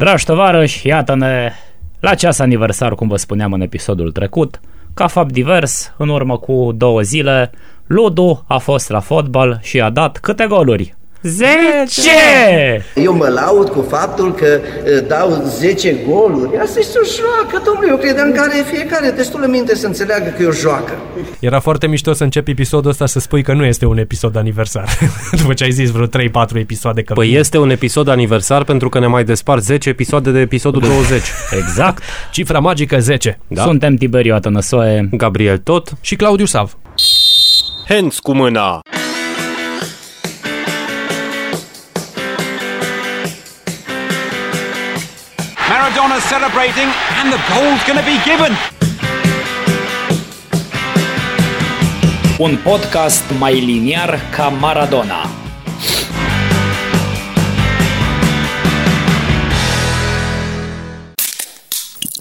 Dragi tovarăși, iată-ne la ceas aniversar, cum vă spuneam în episodul trecut. Ca fapt divers, în urmă cu două zile, Ludu a fost la fotbal și a dat câte goluri? 10! Eu mă laud cu faptul că uh, dau 10 goluri. Asta este o joacă, domnule. Eu credeam că are fiecare destulă minte să înțeleagă că e o joacă. Era foarte mișto să începi episodul ăsta să spui că nu este un episod aniversar. După ce ai zis vreo 3-4 episoade că Păi este un episod aniversar pentru că ne mai despart 10 episoade de episodul 20. Exact. Cifra magică 10. Da? Suntem Tiberiu Atănăsoe. Gabriel tot. Și Claudiu Sav. Hands cu mâna. Maradona celebrating, and the goal's going to be given. Un podcast mai liniar ca Maradona.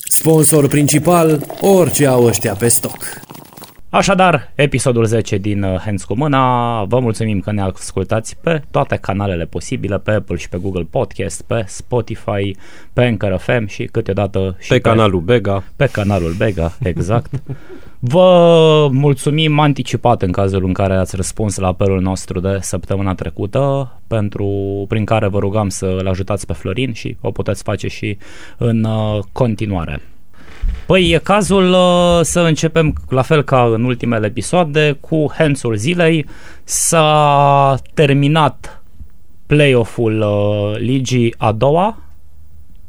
Sponsor principal, orice au ăștia pe stoc. Așadar, episodul 10 din uh, Hands cu mâna, vă mulțumim că ne ascultați pe toate canalele posibile, pe Apple și pe Google Podcast, pe Spotify, pe Anchor FM și câteodată și Pe canalul Bega. pe canalul Bega, exact. Vă mulțumim anticipat în cazul în care ați răspuns la apelul nostru de săptămâna trecută, pentru, prin care vă rugam să-l ajutați pe Florin și o puteți face și în uh, continuare. Păi e cazul uh, să începem la fel ca în ultimele episoade cu Hansul zilei. S-a terminat play-off-ul uh, ligii a doua.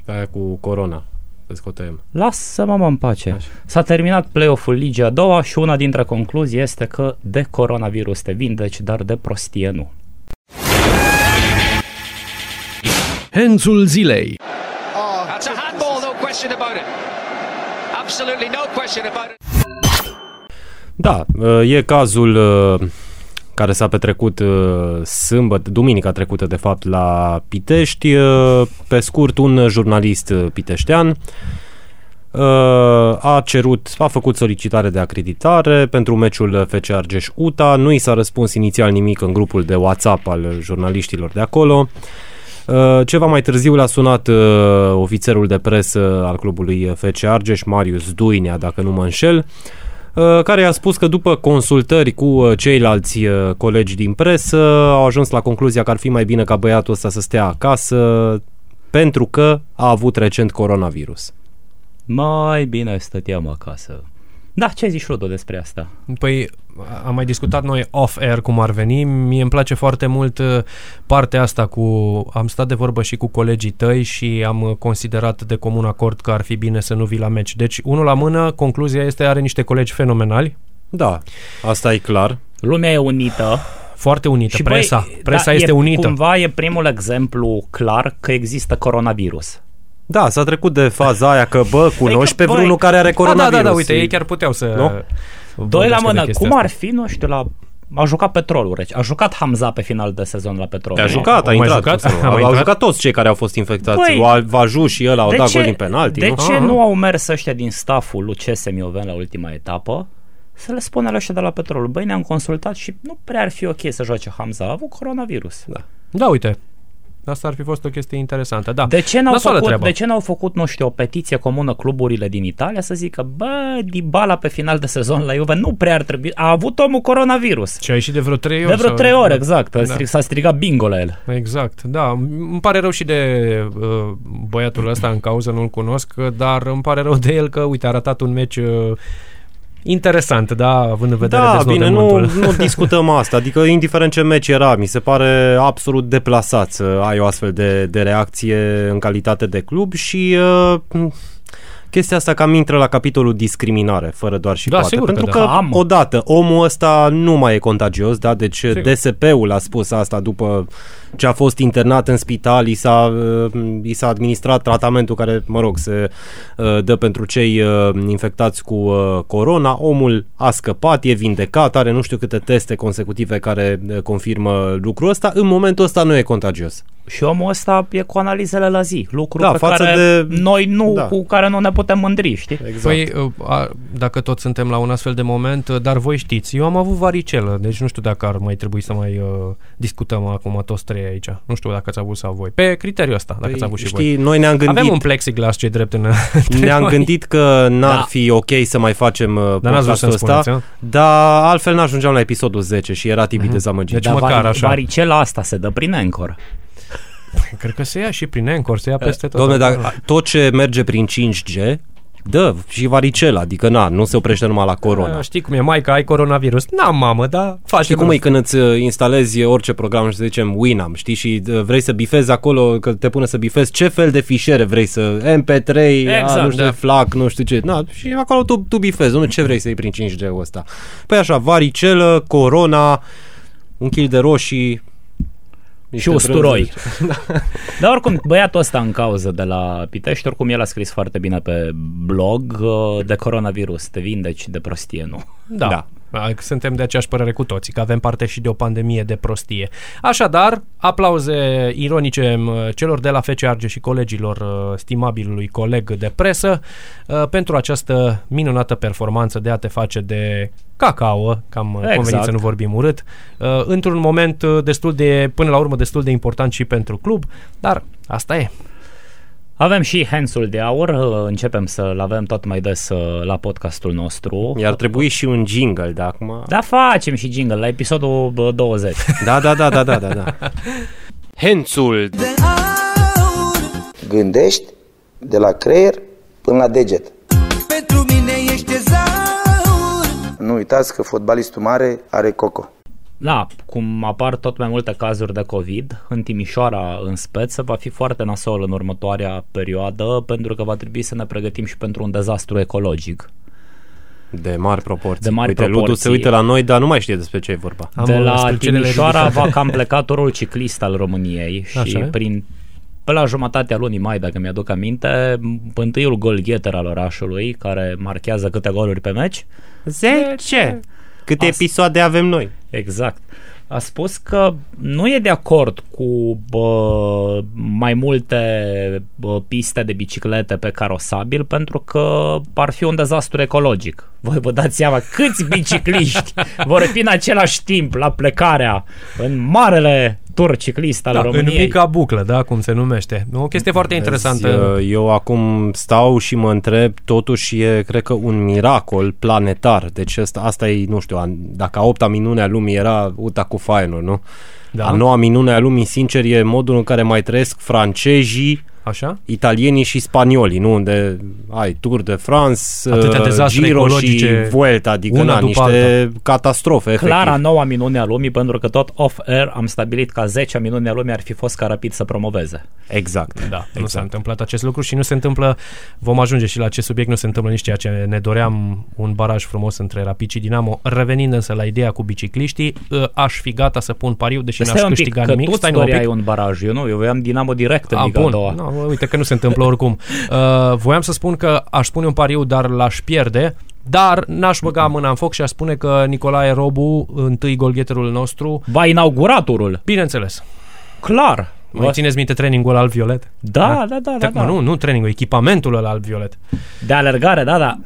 Aia cu corona. Să scotem. Lasă-mă mă în pace. S-a terminat play-off-ul ligii a doua și una dintre concluzii este că de coronavirus te vindeci, dar de prostie nu. Hensul zilei. That's a handball, no question about it. Absolutely no question about it. Da, e cazul uh, care s-a petrecut uh, sâmbătă, duminica trecută de fapt la Pitești. Uh, Pe scurt, un jurnalist uh, piteștean uh, a cerut, a făcut solicitare de acreditare pentru meciul FC Argeș UTA. Nu i s-a răspuns inițial nimic în grupul de WhatsApp al jurnaliștilor de acolo. Uh, Ceva mai târziu l-a sunat uh, ofițerul de presă al clubului FC Argeș, Marius Duinea, dacă nu mă înșel, uh, care i-a spus că după consultări cu uh, ceilalți uh, colegi din presă au ajuns la concluzia că ar fi mai bine ca băiatul ăsta să stea acasă pentru că a avut recent coronavirus. Mai bine stăteam acasă. Da, ce zici, Ludo, despre asta? Păi am mai discutat noi off-air cum ar veni. Mie îmi place foarte mult uh, partea asta cu... Am stat de vorbă și cu colegii tăi și am uh, considerat de comun acord că ar fi bine să nu vii la meci. Deci, unul la mână, concluzia este, are niște colegi fenomenali, Da, asta e clar. Lumea e unită. foarte unită. Și presa, băi, presa da, este e, unită. Cumva e primul exemplu clar că există coronavirus. Da, s-a trecut de faza aia că, bă, cunoști pe băi, vreunul care are Da, coronavirus. da, da, da, uite, ei chiar puteau să... Nu? Doi la vorbească de mână, chestia cum ar asta. fi, nu știu, la... A jucat Petrolul, reci. A jucat Hamza pe final de sezon la Petrolul. A nu? jucat, a Au mai intrat. jucat? cum să nu? A mai Au intrat? jucat toți cei care au fost infectați. Băi, Băi, Vaju și ăla au De dat ce- gol din penalti, De nu? ce Aha. nu au mers ăștia din stafful lui CS Mioven la ultima etapă să le spună la ăștia de la Petrolul, băi, ne-am consultat și nu prea ar fi ok să joace Hamza, a avut coronavirus. Da. Da, uite. Asta ar fi fost o chestie interesantă, da. De ce, n-au Nasoală făcut, treabă. de ce n-au făcut, nu știu, o petiție comună cluburile din Italia să zică, bă, Dybala pe final de sezon la Juve nu prea ar trebui, a avut omul coronavirus. Și a ieșit de vreo trei ori. De vreo sau- trei ore, exact. Da. Da. S-a strigat bingo la el. Exact, da. Îmi pare rău și de uh, băiatul ăsta în cauză, nu-l cunosc, dar îmi pare rău de el că, uite, a arătat un meci uh, interesant, da, având în vedere Da, bine, nu, dezvoltamentul. nu discutăm asta. Adică, indiferent ce meci era, mi se pare absolut deplasat să ai o astfel de, de reacție în calitate de club și uh, chestia asta cam intră la capitolul discriminare, fără doar și Da, poate. sigur că Pentru da. că, Am. odată, omul ăsta nu mai e contagios, da? Deci DSP-ul a spus asta după ce a fost internat în spital, i s-a, uh, i s-a administrat tratamentul care, mă rog, se uh, dă pentru cei uh, infectați cu uh, corona. Omul a scăpat, e vindecat, are nu știu câte teste consecutive care uh, confirmă lucrul ăsta. În momentul ăsta nu e contagios. Și omul ăsta e cu analizele la zi, lucruri Da, pe față care de- noi nu, Da. cu care nu ne putem mândri, știi? Exact. Păi, uh, a, dacă tot suntem la un astfel de moment, uh, dar voi știți, eu am avut varicelă, deci nu știu dacă ar mai trebui să mai uh, discutăm acum toți trei vrei aici. Nu știu dacă ați avut sau voi. Pe criteriul ăsta, dacă Păi, ați avut și știi, voi. noi ne-am gândit, Avem un plexiglas ce drept în ne-am gândit că n-ar Da. fi ok să mai facem uh, Dar n-ați vrut podcastul să-mi ăsta, spuneți, dar altfel n-ajungeam la episodul 10 și era Tibi dezamăgit. Deci Dar măcar vari- așa. Varicela asta se dă prin Anchor. Cred că se ia și prin Anchor, se ia peste tot. Doamne, acolo. dar tot ce merge prin 5G, dă și varicela, adică na, nu se oprește numai la corona. A, Știi cum e, mai că ai coronavirus. N-am mamă, da, faci Știi cum e când îți uh, instalezi orice program și să zicem Winamp, știi, și uh, vrei să bifezi acolo, că te pune să bifezi ce fel de fișiere vrei să, MP3, Exact, a, nu știu, da. FLAC, nu știu ce, na, și acolo tu, tu bifezi, nu ce vrei să iei prin 5G-ul ăsta. Păi așa, varicelă, corona, un kil de roșii, Și niște usturoi. brânză. Dar oricum, băiatul ăsta în cauză de la Pitești, oricum el a scris foarte bine pe blog uh, de coronavirus. Te vindeci de prostie, nu? Da. Da. Da. Suntem de aceeași părere cu toții, că avem parte și de o pandemie de prostie. Așadar, aplauze ironice m, celor de la FC Arge și colegilor uh, stimabilului coleg de presă uh, pentru această minunată performanță de a te face de cacao, cam exact. Exact. convenit să nu vorbim urât, uh, într-un moment uh, destul de, până la urmă, destul de important și pentru club, dar asta e. Avem și Hansul de aur, uh, începem să-l avem tot mai des uh, la podcastul nostru. I-ar trebui și un jingle de acum. Da, facem și jingle la episodul bă, 20. Da, da, da, da, da, da. da. Hențul Gândești de la creier până la deget. Pentru mine ești tezaur Nu uitați că fotbalistul mare are coco. Da, cum apar tot mai multe cazuri de COVID, în Timișoara în speță, va fi foarte nasol în următoarea perioadă, pentru că va trebui să ne pregătim și pentru un dezastru ecologic. De mari proporții. De mari Uite, Ludu se proporții. uită la noi, dar nu mai știe despre ce e vorba. Am de la stâlcelele Timișoara ridicate. va cam pleca turul ciclist al României și Așa e. prin pe la jumătatea lunii mai, dacă mi-aduc aminte, întâiul golgheter al orașului, care marchează câte goluri pe meci, 10! Câte Asta. episoade avem noi? Exact. A spus că nu e de acord cu bă, mai multe bă, piste de biciclete pe carosabil pentru că ar fi un dezastru ecologic. Voi vă dați seama câți bicicliști vor fi în același timp la plecarea în marele tur ciclist al Da, în României. mica buclă, da, cum se numește. O chestie foarte interesantă. Vezi, uh, Eu acum stau și mă întreb, totuși e, cred că, un miracol planetar. Deci asta, asta e, nu știu, a- dacă a opta minune a lumii era UTA cu Feyenoord, nu? Da. A noua minune a lumii, sincer, e modul în care mai trăiesc francezii, Așa? italienii și spaniolii, nu? Unde ai Tour de France, Atâtea uh, dezastre Giro ecologice, și Vuelta, adică una na, după niște catastrofe, Clara efectiv. noua minune a lumii pentru că tot off-air am stabilit că a 10 minune a lumii ar fi fost ca rapid să promoveze. Exact. Da, exact. nu Exact. s-a întâmplat acest lucru și nu se întâmplă, vom ajunge și la acest subiect, nu se întâmplă nici ceea ce ne doream, un baraj frumos între Rapid și Dinamo. Revenind însă la ideea cu bicicliștii, ă, aș fi gata să pun pariu, deși Stai n-aș un pic, câștiga că nimic. tu Stai îți numai un doreai pic. un baraj, eu nu, eu voiam Dinamo direct în A, Liga a bun. doua. No, uite că nu se întâmplă oricum. Uh, voiam să spun că aș pune un pariu, dar l-aș pierde. Dar n-aș băga mâna în foc și aș spune că Nicolae Robu, întâi golgheterul nostru, Va inaugura turul. bineînțeles. Clar. Mai țineți minte trainingul al violet? Da, da, da, da, Te- da. Nu, nu trainingul, echipamentul ăla al violet. De alergare, da, da.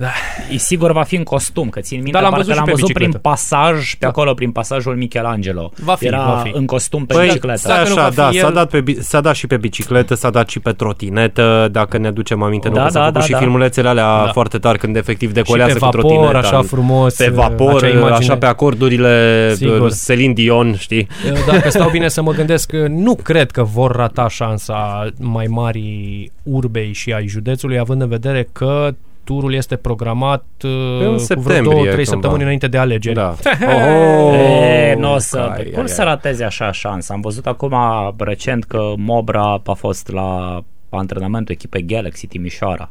E sigur va fi în costum, că țin minte, Da, l-am parcă văzut și l-am pe văzut prin bicicletă. pasaj, pe Da. acolo, prin pasajul Michelangelo. Va fi, Era va fi. în costum pe Păi, bicicletă. stai Dacă nu așa, va fi da, el- s-a, dat pe, bi- s-a dat și pe bicicletă, s-a dat și pe trotinetă, dacă ne aducem aminte, nu, Da, că s-a da, făcut da, și da. filmulețele alea Da. foarte tari când efectiv decolează și pe cu vapor, trotineta. așa frumos. Pe uh, vapor, acea imagine. așa pe acordurile Sigur. uh, Celine Dion, știi? Dacă stau bine să mă gândesc, nu cred că vor rata șansa mai mari urbei și ai județului, având în vedere că turul este programat uh, În cu vreo septembrie, două, trei cândva. săptămâni înainte de alegeri. Da. E, nu o să, ai, cum ai, să ai. rateze așa șansa? Am văzut acum recent că Mobra a fost la antrenamentul echipei Galaxy Timișoara.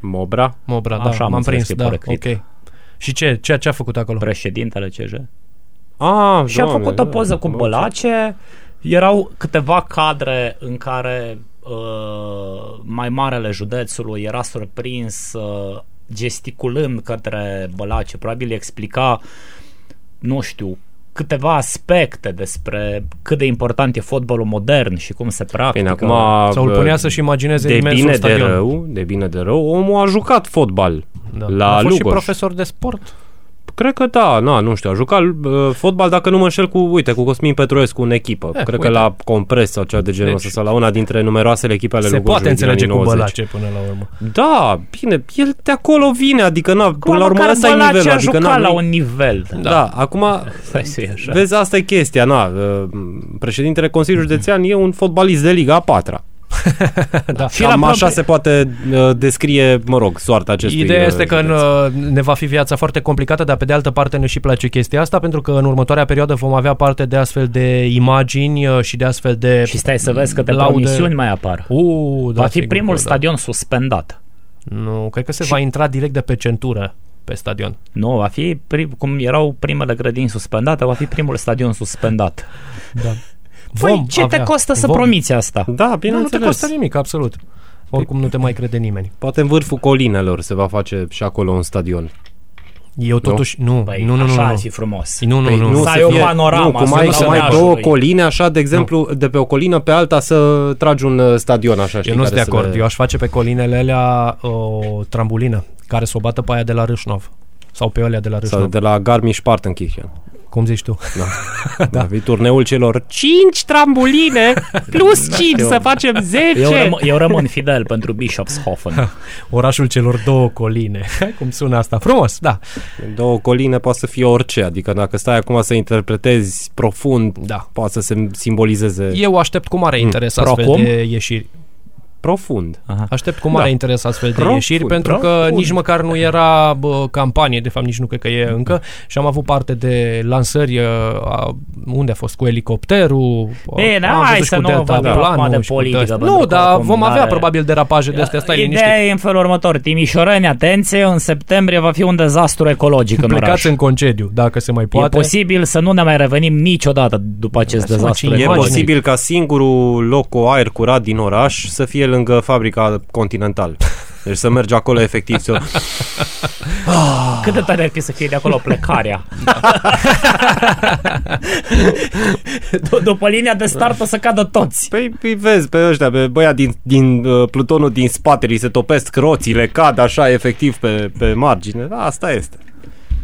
Mobra? Mobra, da, Așa am m-am înțeles prins, că e da, poreclit. ok. Și ce, ce, ce a făcut acolo? Președintele CJ. Ah, Și a doamne, făcut o da. poză cu Bălace. Erau câteva cadre în care uh, mai marele județului era surprins uh, gesticulând către Bălace. Probabil îi explica, nu știu, câteva aspecte despre cât de important e fotbalul modern și cum se practică. Bine, acum... Sau îl bă, punea să-și imagineze de imensul bine de stadion. rău, de bine de rău, omul a jucat fotbal Da. la a fost și Lugoj. profesor de sport. Cred că da, na, nu știu, a jucat uh, fotbal, dacă nu mă înșel, cu, uite, cu Cosmin Petruescu în echipă. Eh, Cred uite. că la Compres sau ceva de genul Deci- ăsta, sau la una dintre numeroasele echipe ale Se lui poate Gorjului din înțelege anii cu 90. Bălace până la urmă. Da, bine, el de acolo vine, adică na, până la urmă măcar ăsta e Bălace nivelul, a adică jucat na, la nu- un nivel. Da, da acum Stai să fie așa. Vezi, asta e chestia, na, uh, președintele Consiliului Județean e un fotbalist de Liga a patra. Da. Și Cam la așa proprie- se poate uh, descrie, mă rog, soarta acestui Ideea uh, este că județ. în, ne va fi viața foarte complicată, dar pe de altă parte ne și place chestia asta, pentru că în următoarea perioadă vom avea parte de astfel de imagini uh, și de astfel de Și stai să vezi câte laude. promisiuni mai apar. Uh, da, Va fi sigur primul că da. stadion suspendat. Nu, cred că se va intra direct de pe centură pe stadion. Nu, va fi, prim, cum erau primele grădini suspendate, va fi primul stadion suspendat. Da. Păi, ce te costă să promiți asta? Da, Nu, nu te bineînțeles. costă nimic, absolut. Oricum nu te mai crede nimeni. Poate în vârful colinelor se va face și acolo un stadion. Eu totuși, nu, Păi, nu, nu, nu, așa nu. ar fi frumos. Nu, nu, Păi nu. Să să ai o fie- panoramă, Nu, cum să ai, nu cum se ai meargă două lui. coline, așa, de exemplu, de pe o colină pe alta să tragi un uh, stadion, așa, știi, Eu nu sunt care de să acord. le- Eu aș face pe colinele alea o trambulină care să o bată pe aia de la Râșnov. Sau pe alea de la Sau Râșnov. de la Garmisch-Partenkirchen. Cum zici tu? Da. da. Vii turneul celor 5 trambuline plus 5 să facem 10. Eu, răm- eu rămân fidel pentru Bischofshofen. Orașul celor două coline. Cum sună asta? Frumos, da. Două coline poate să fie orice, adică dacă stai acum să interpretezi profund, Da. poate să se simbolizeze Eu aștept cu mare interes Pro astfel cum? de ieșiri. Profund. Aha. Aștept cu mare Da. interes astfel de Profund, ieșiri pentru că profund. nici măcar nu era bă, campanie, de fapt nici nu cred că e încă și am avut parte de lansări uh, a, unde a fost cu elicopterul. Bine, am hai văzut să cu nu deltaplanul vorbim acum de și cu politică, astea. pentru Nu, că dar oricum vom avea are- probabil derapaje de astea, stai liniștit. Ideea e în felul următor. Timișoreni, atenție, în septembrie va fi un dezastru ecologic în oraș. Plecați în concediu, dacă se mai E poate. posibil să nu ne mai revenim niciodată după acest Lasă-mă, dezastru ce E imagine. ecologic. posibil ca singurul loc cu aer curat din oraș să fie lângă fabrica Continental. Deci să mergi acolo efectiv să... Cât de tare ar fi să fie de acolo plecarea. D- După linia de start o să cadă toți. Păi, păi vezi pe ăștia, pe băia din, din uh, plutonul din spate, li se topesc roțile, cad așa efectiv pe, pe margine. Da, asta este.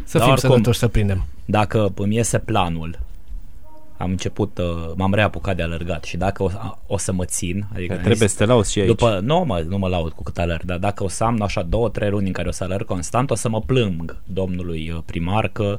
Să Dar fim oricum. sănătoși să prindem. Dacă îmi iese planul, am început, uh, m-am reapucat de alergat și dacă o, o să mă țin, adică Că trebuie să te lauzi și aici. După, nu mă, nu mă laud cu cât alerg, dar dacă o să am așa două, trei luni în care o să alerg constant, o să mă plâng domnului uh, primar că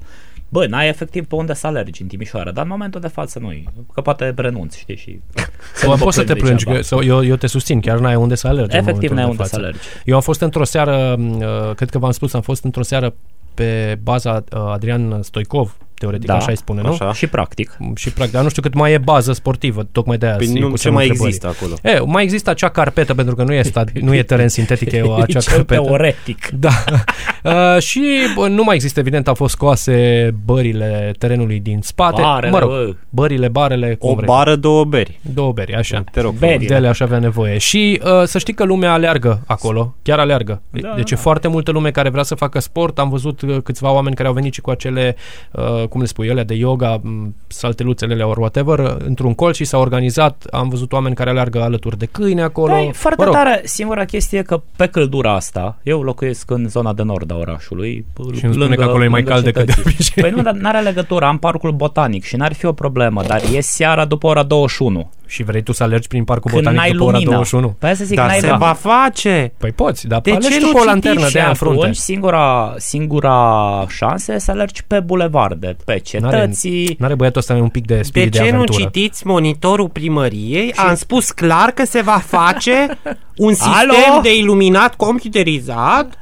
Bă, n-ai efectiv pe unde să alergi în Timișoara, dar în momentul de față nu că poate renunț, știi, și... Sau mă poți să te plâng plângi, degeaba. că, sau eu, eu te susțin, chiar n-ai unde să alergi. în Efectiv momentul n-ai de unde față. să alergi. Eu am fost într-o seară, uh, cred că v-am spus, am fost într-o seară pe baza uh, Adrian Stoicov, teoretic Da, așa îi spune, nu? așa. Și practic. Și practic, dar nu știu cât mai e bază sportivă, tocmai de aia. Păi sigur, nu, cu ce semnul mai întrebării. există acolo? E, mai există acea carpetă, pentru că nu e, stad, nu e teren sintetic, e o acea Cel carpetă. teoretic. Da. Uh, și bă, nu mai există, evident, au fost scoase bările terenului din spate. Barele, mă rog, bă. bările, barele, cum O vrei. bară, două beri. Două beri, așa. Te rog. Beri. frumos. De ele aș avea nevoie. Și uh, să știi că lumea aleargă acolo, chiar aleargă. Da, deci da. e foarte multă lume care vrea să facă sport. Am văzut uh, câțiva oameni care au venit și cu acele, uh, cum le spui, ele de yoga, m, salteluțele alea, or whatever, uh, într-un colț și s-au organizat. Am văzut oameni care aleargă alături de câini acolo. Da, e foarte Mă rog, tare. Singura chestie e că pe căldura asta, eu locuiesc în zona de nord a orașului. Și îmi spune că acolo e mai lângă cald decât de cetății. obicei. Păi nu, dar n-are legătură. Am parcul botanic și n-ar fi o problemă, dar e seara după ora 21. Și vrei tu să alergi prin parcul Când botanic n-ai după ora lumină. 21? Păi să zic, Dar n-ai se la- va face! Păi poți, dar De alegi ce tu nu cu o citiți lanternă și de aia în frunte. atunci singura, singura șansă e să alergi pe bulevarde, pe cetății. N-are băiatul ăsta un pic de De spirit de, ce nu aventură. citiți monitorul primăriei? Am spus clar că se va face un sistem Alo? de iluminat computerizat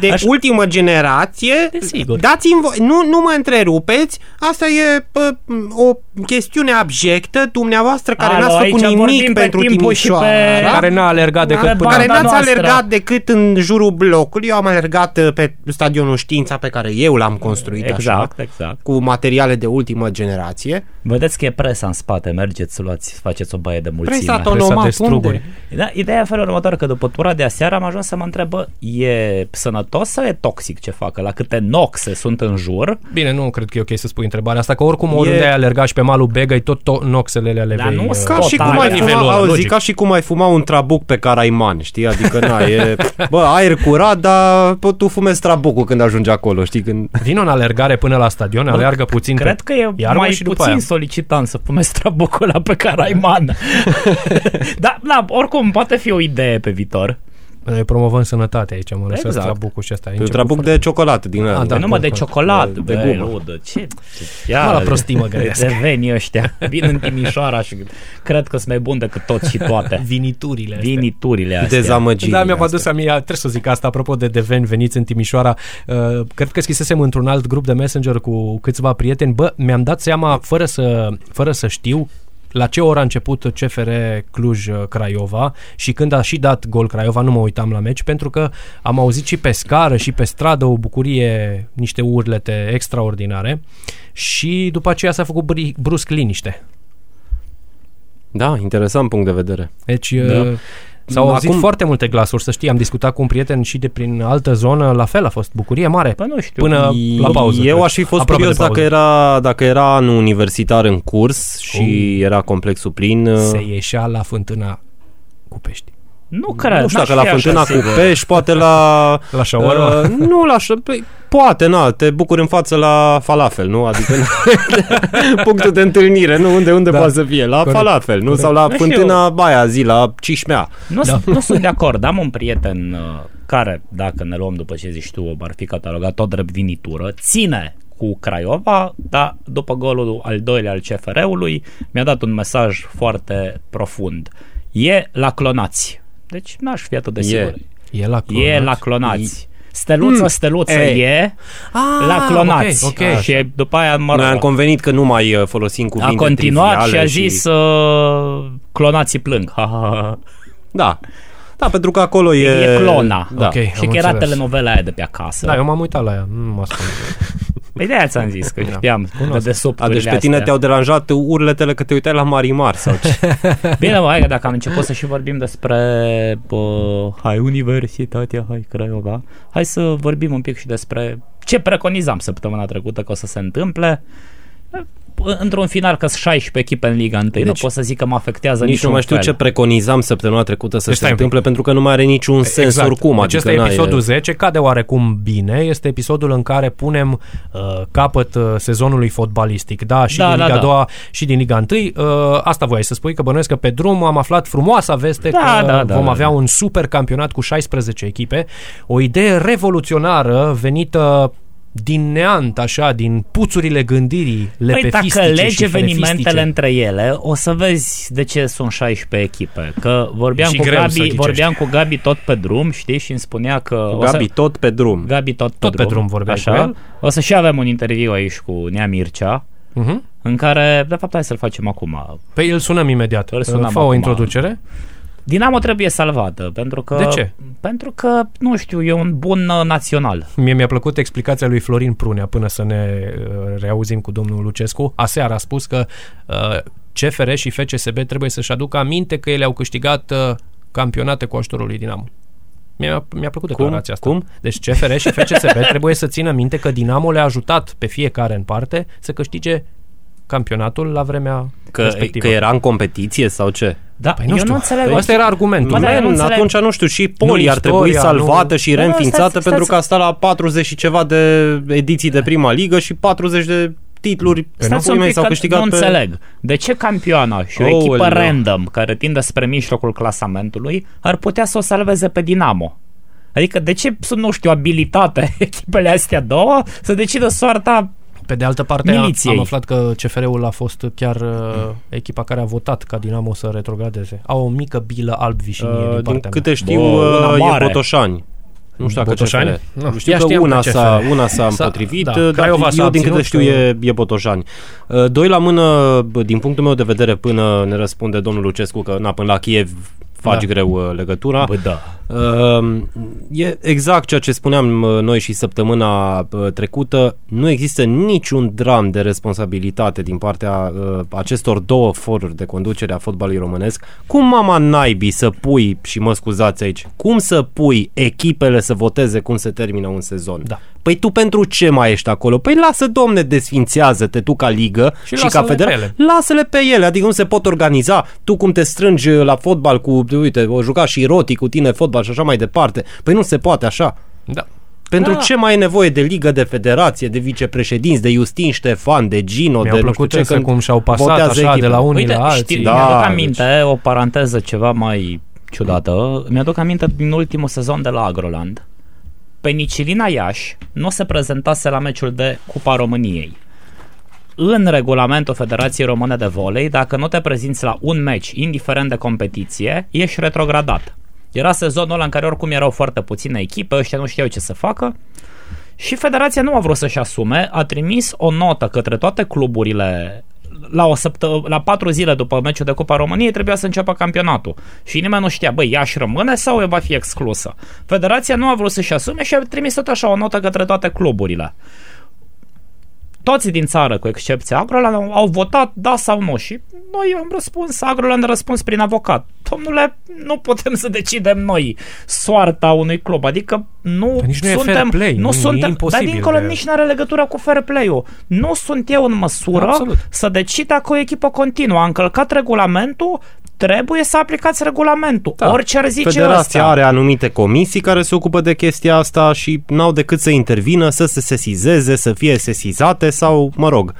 de Aș- ultimă generație. Desigur. Dați-mi voi, nu, nu mă întrerupeți, asta e pă, o chestiune abjectă, dumneavoastră care Alo, n-ați făcut aici vorbim nimic pe pentru timpul și pe- Timișoara. Care n-a alergat decât Pe până... care banda n-ați noastră. alergat decât în jurul blocului. Eu am alergat uh, pe stadionul Știința pe care eu l-am construit așa, Exact, exact. cu materiale de ultimă generație. Vedeți că e presa în spate, mergeți să luați, faceți o baie de mulțime. Presa Presa autonomat, de struguri. unde? Da, ideea e felul următor, că după tura de aseară am ajuns să mă întreb, bă, e sănătos sau e toxic ce facă? La câte noxe sunt în jur? Bine, nu cred că e ok să spui întrebarea asta, că oricum oriunde ai alergat și pe malul Begăi, tot, tot noxele ale Dar nu vei, uh, sunt Ca și, cum Total, ai la fuma, nivelul ăla, auzi, logic. ca și cum ai fuma un trabuc pe Caraiman, știi? Adică, na, e, bă, aer curat, dar bă, tu fumezi trabucul când ajungi acolo, știi? Când... Vino în alergare până la stadion, aleargă puțin Cred pe că e iarbă mai și după puțin aia. solicitant să pumezi trabucul ăla pe Caraiman. Dar, da, oricum, poate fi o idee pe viitor. Noi promovăm sănătatea aici, mă lăsați Exact. trabucul și asta. E un trabuc de ciocolată din ăla. Ah, da. Da, numai de cum- ciocolată, de- de, de de gumă. ludă. Ce? Mă, la prostii mă gândesc. De veni ăștia. Vin în Timișoara și cred că sunt mai buni decât toți și toate. Viniturile astea. Viniturile astea. Dezamăgiri. Da, mi-am adus aminte, trebuie să zic asta, apropo de deveni veniți în Timișoara, uh, cred că scrisesem într-un alt grup de Messenger cu câțiva prieteni, bă, mi-am dat seama, fără să, fără să știu, la ce oră a început CFR Cluj-Craiova și când a și dat gol Craiova, nu mă uitam la meci, pentru că am auzit și pe scară și pe stradă o bucurie, niște urlete extraordinare și după aceea s-a făcut bri- brusc liniște. Da, interesant punct de vedere. Deci Da. da. S-au auzit Acum- foarte multe glasuri, să știi, am discutat cu un prieten și de prin altă zonă, la fel a fost bucurie mare. Păi nu știu. Până la pauză. Eu cred. aș fi fost Aproape curios de pauză. dacă era, dacă era anul universitar în curs și era complexul plin. Se ieșea la fântâna cu pești. Nu cred. nu știu n-aș dacă la fi așa fântâna cu sigur. pești, poate la... La shawarma? Uh, nu la șa- păi, Poate, na, te bucuri în față la falafel, nu? Adică punctul de întâlnire, nu? Unde, unde Da. poate să fie? La Corect. falafel, nu? Sau la Nu știu. fântâna aia zi, la cișmea. Nu, da. nu sunt de acord. Am un prieten uh, care, dacă ne luăm după ce zici tu, ar fi catalogat tot drept vinitură, ține cu Craiova, dar după golul al doilea al CFR-ului mi-a dat un mesaj foarte profund. E la clonați. Deci n-aș fi atât de E. sigur. E la clonat. E la clonați. Steluță, steluță Ei. e Ah, la clonați. ok, ok. Și după aia, mă Noi am rog, convenit că nu mai uh, folosim a cuvinte continuat și triviale a zis uh, clonații plâng. Ha, ha, ha. Da. Da, pentru că acolo e... E clona. Da. Ok. Și am că era înțeles. telenovela aia de pe acasă. Da, eu m-am uitat la ea, nu mă ascund. Păi de aia ți-am zis, că știam de desubt A, deci pe tine te-au deranjat urletele că te uitai la Marimar sau ce? Bine, mă, hai că dacă am început să și vorbim despre bă, hai Universitatea, hai Craiova, hai să vorbim un pic și despre ce preconizam săptămâna trecută că o să se întâmple. Într-un final că sunt 16 echipe în Liga 1, deci, nu pot să zic că mă afectează Nici nu niciun mai știu fel. ce preconizam săptămâna trecută să Deci se stai un pic. întâmple pentru că nu mai are niciun sens oricum. Deci adică ăsta e n-ai- episodul 10, cade oarecum bine. Este episodul în care punem uh, capăt uh, sezonului fotbalistic. Da, și Da, din da, Liga da. 2 și din Liga 1. Uh, asta voiai să spui, că bănuiesc că pe drum am aflat frumoasa veste Da, că da, da, vom da, avea da. un super campionat cu 16 echipe. O idee revoluționară venită din neant, așa, din puțurile gândirii Păi lepefistice dacă legi și evenimentele fenefistice. între ele, o să vezi de ce sunt 16 echipe. Că vorbeam, Și cu greu să Gabi, ghicești. vorbeam cu Gabi tot pe drum, știi, și îmi spunea că... o să- Gabi tot pe drum. Gabi tot, Tot pe drum vorbeai așa. cu el. O să și avem un interviu aici cu Nea Mircea, Uh-huh. în care, de fapt, hai să-l facem acum. Pe îl sunăm imediat. Îl sunăm Fă o acum. Introducere. Dinamo trebuie salvată, pentru că... De ce? Pentru că, nu știu, e un bun uh, național. Mie mi-a plăcut explicația lui Florin Prunea până să ne uh, reauzim cu domnul Lucescu. Aseară a spus că uh, CFR și FCSB trebuie să-și aducă aminte că ele au câștigat uh, campionate cu ajutorul lui Dinamo. Mi-a, mi-a plăcut Cum? declarația asta. Cum? Deci CFR și FCSB trebuie să țină minte că Dinamo le-a ajutat pe fiecare în parte să câștige campionatul la vremea Că, respectivă. că era în competiție sau ce? Da, Păi nu eu știu. nu înțeleg. Păi asta era argumentul. Bă, da, eu nu Man, înțeleg. atunci nu știu, și Nu Poli ar istoria, trebui salvată nu- și Nu, nu, reînființată stați- pentru stați- că a stat la 40 și ceva de ediții de prima ligă și 40 de titluri Păi Stați pui un mei pic s-au că câștigat nu pe... înțeleg. De ce campioana și o echipă Aoleu. random care tinde spre mijlocul clasamentului ar putea să o salveze pe Dinamo? Adică de ce sunt, nu știu, abilitate echipele astea două să decidă soarta Pe de altă parte, am, Miliției. am aflat că CFR-ul a fost chiar uh, echipa care a votat ca Dinamo să retrogradeze. Au o mică bilă alb-vișinie Uh, din din partea câte mea. știu, Bă, una uh, mare. e Botoșani. Nu știu dacă Botoșani? CFR. Nu, știu ea că știam una că s-a, CFR. una s-a S-a- împotrivit, da, dar Craiova s-a eu din câte abținut știu că- e, e Botoșani. Uh, Doi la mână, bă, din punctul meu de vedere, până ne răspunde domnul Lucescu că na, până la Kiev faci Da. greu uh, legătura. Bă, da. Uh, e exact ceea ce spuneam uh, noi și săptămâna uh, trecută. Nu există niciun dram de responsabilitate din partea uh, acestor două foruri de conducere a fotbalului românesc. Cum mama naibii să pui, și mă scuzați aici, cum să pui echipele să voteze cum se termină un sezon? Da. Păi tu pentru ce mai ești acolo? Păi lasă, domne, desfințează-te tu ca ligă Și și, lasă-le ca pe federație. ele. Lasă-le pe ele, adică nu se pot organiza. Tu cum te strângi la fotbal cu, uite, o juca și Roti cu tine fotbal și așa mai departe. Păi nu se poate așa. Da. Pentru Da. ce mai e nevoie de ligă, de federație, de vicepreședinți, de Justin Ștefan, de Gino, Mi-au de nu plăcut știu ce, însă când cum și-au pasat votează așa de echipele. la unii Uite, la alții. știi, Da, mi-aduc deci- aminte, o paranteză ceva mai ciudată, mi-aduc aminte din ultimul sezon de la Agroland. Penicilina Iași nu se prezentase la meciul de Cupa României. În regulamentul Federației Române de Volei, dacă nu te prezinți la un meci, indiferent de competiție, ești retrogradat. Era sezonul ăla în care oricum erau foarte puține echipe, ăștia nu știau ce să facă și federația nu a vrut să-și asume, a trimis o notă către toate cluburile la, o săptă- la patru zile după meciul de Cupa României trebuia să înceapă campionatul. Și nimeni nu știa, băi, Iași rămâne sau va fi exclusă. Federația nu a vrut să-și asume și a trimis tot așa o notă către toate cluburile. Toți din țară, cu excepția Agroland, au- au votat da sau nu și noi am răspuns, Agroland a răspuns prin avocat. Domnule, nu putem să decidem noi soarta unui club, adică nu Că nici nu e suntem, fair play, nu nu- e suntem, dar imposibil dincolo de- nici nu are legătură cu fair play-ul. Nu sunt eu în măsură Absolut. să decid dacă o echipă continuă. A încălcat regulamentul, trebuie să aplicați regulamentul. Da. Orice ar zice Federația ăsta. are anumite comisii care se ocupă de chestia asta și n-au decât să intervină, să se sesizeze, să fie sesizate sau, mă rog,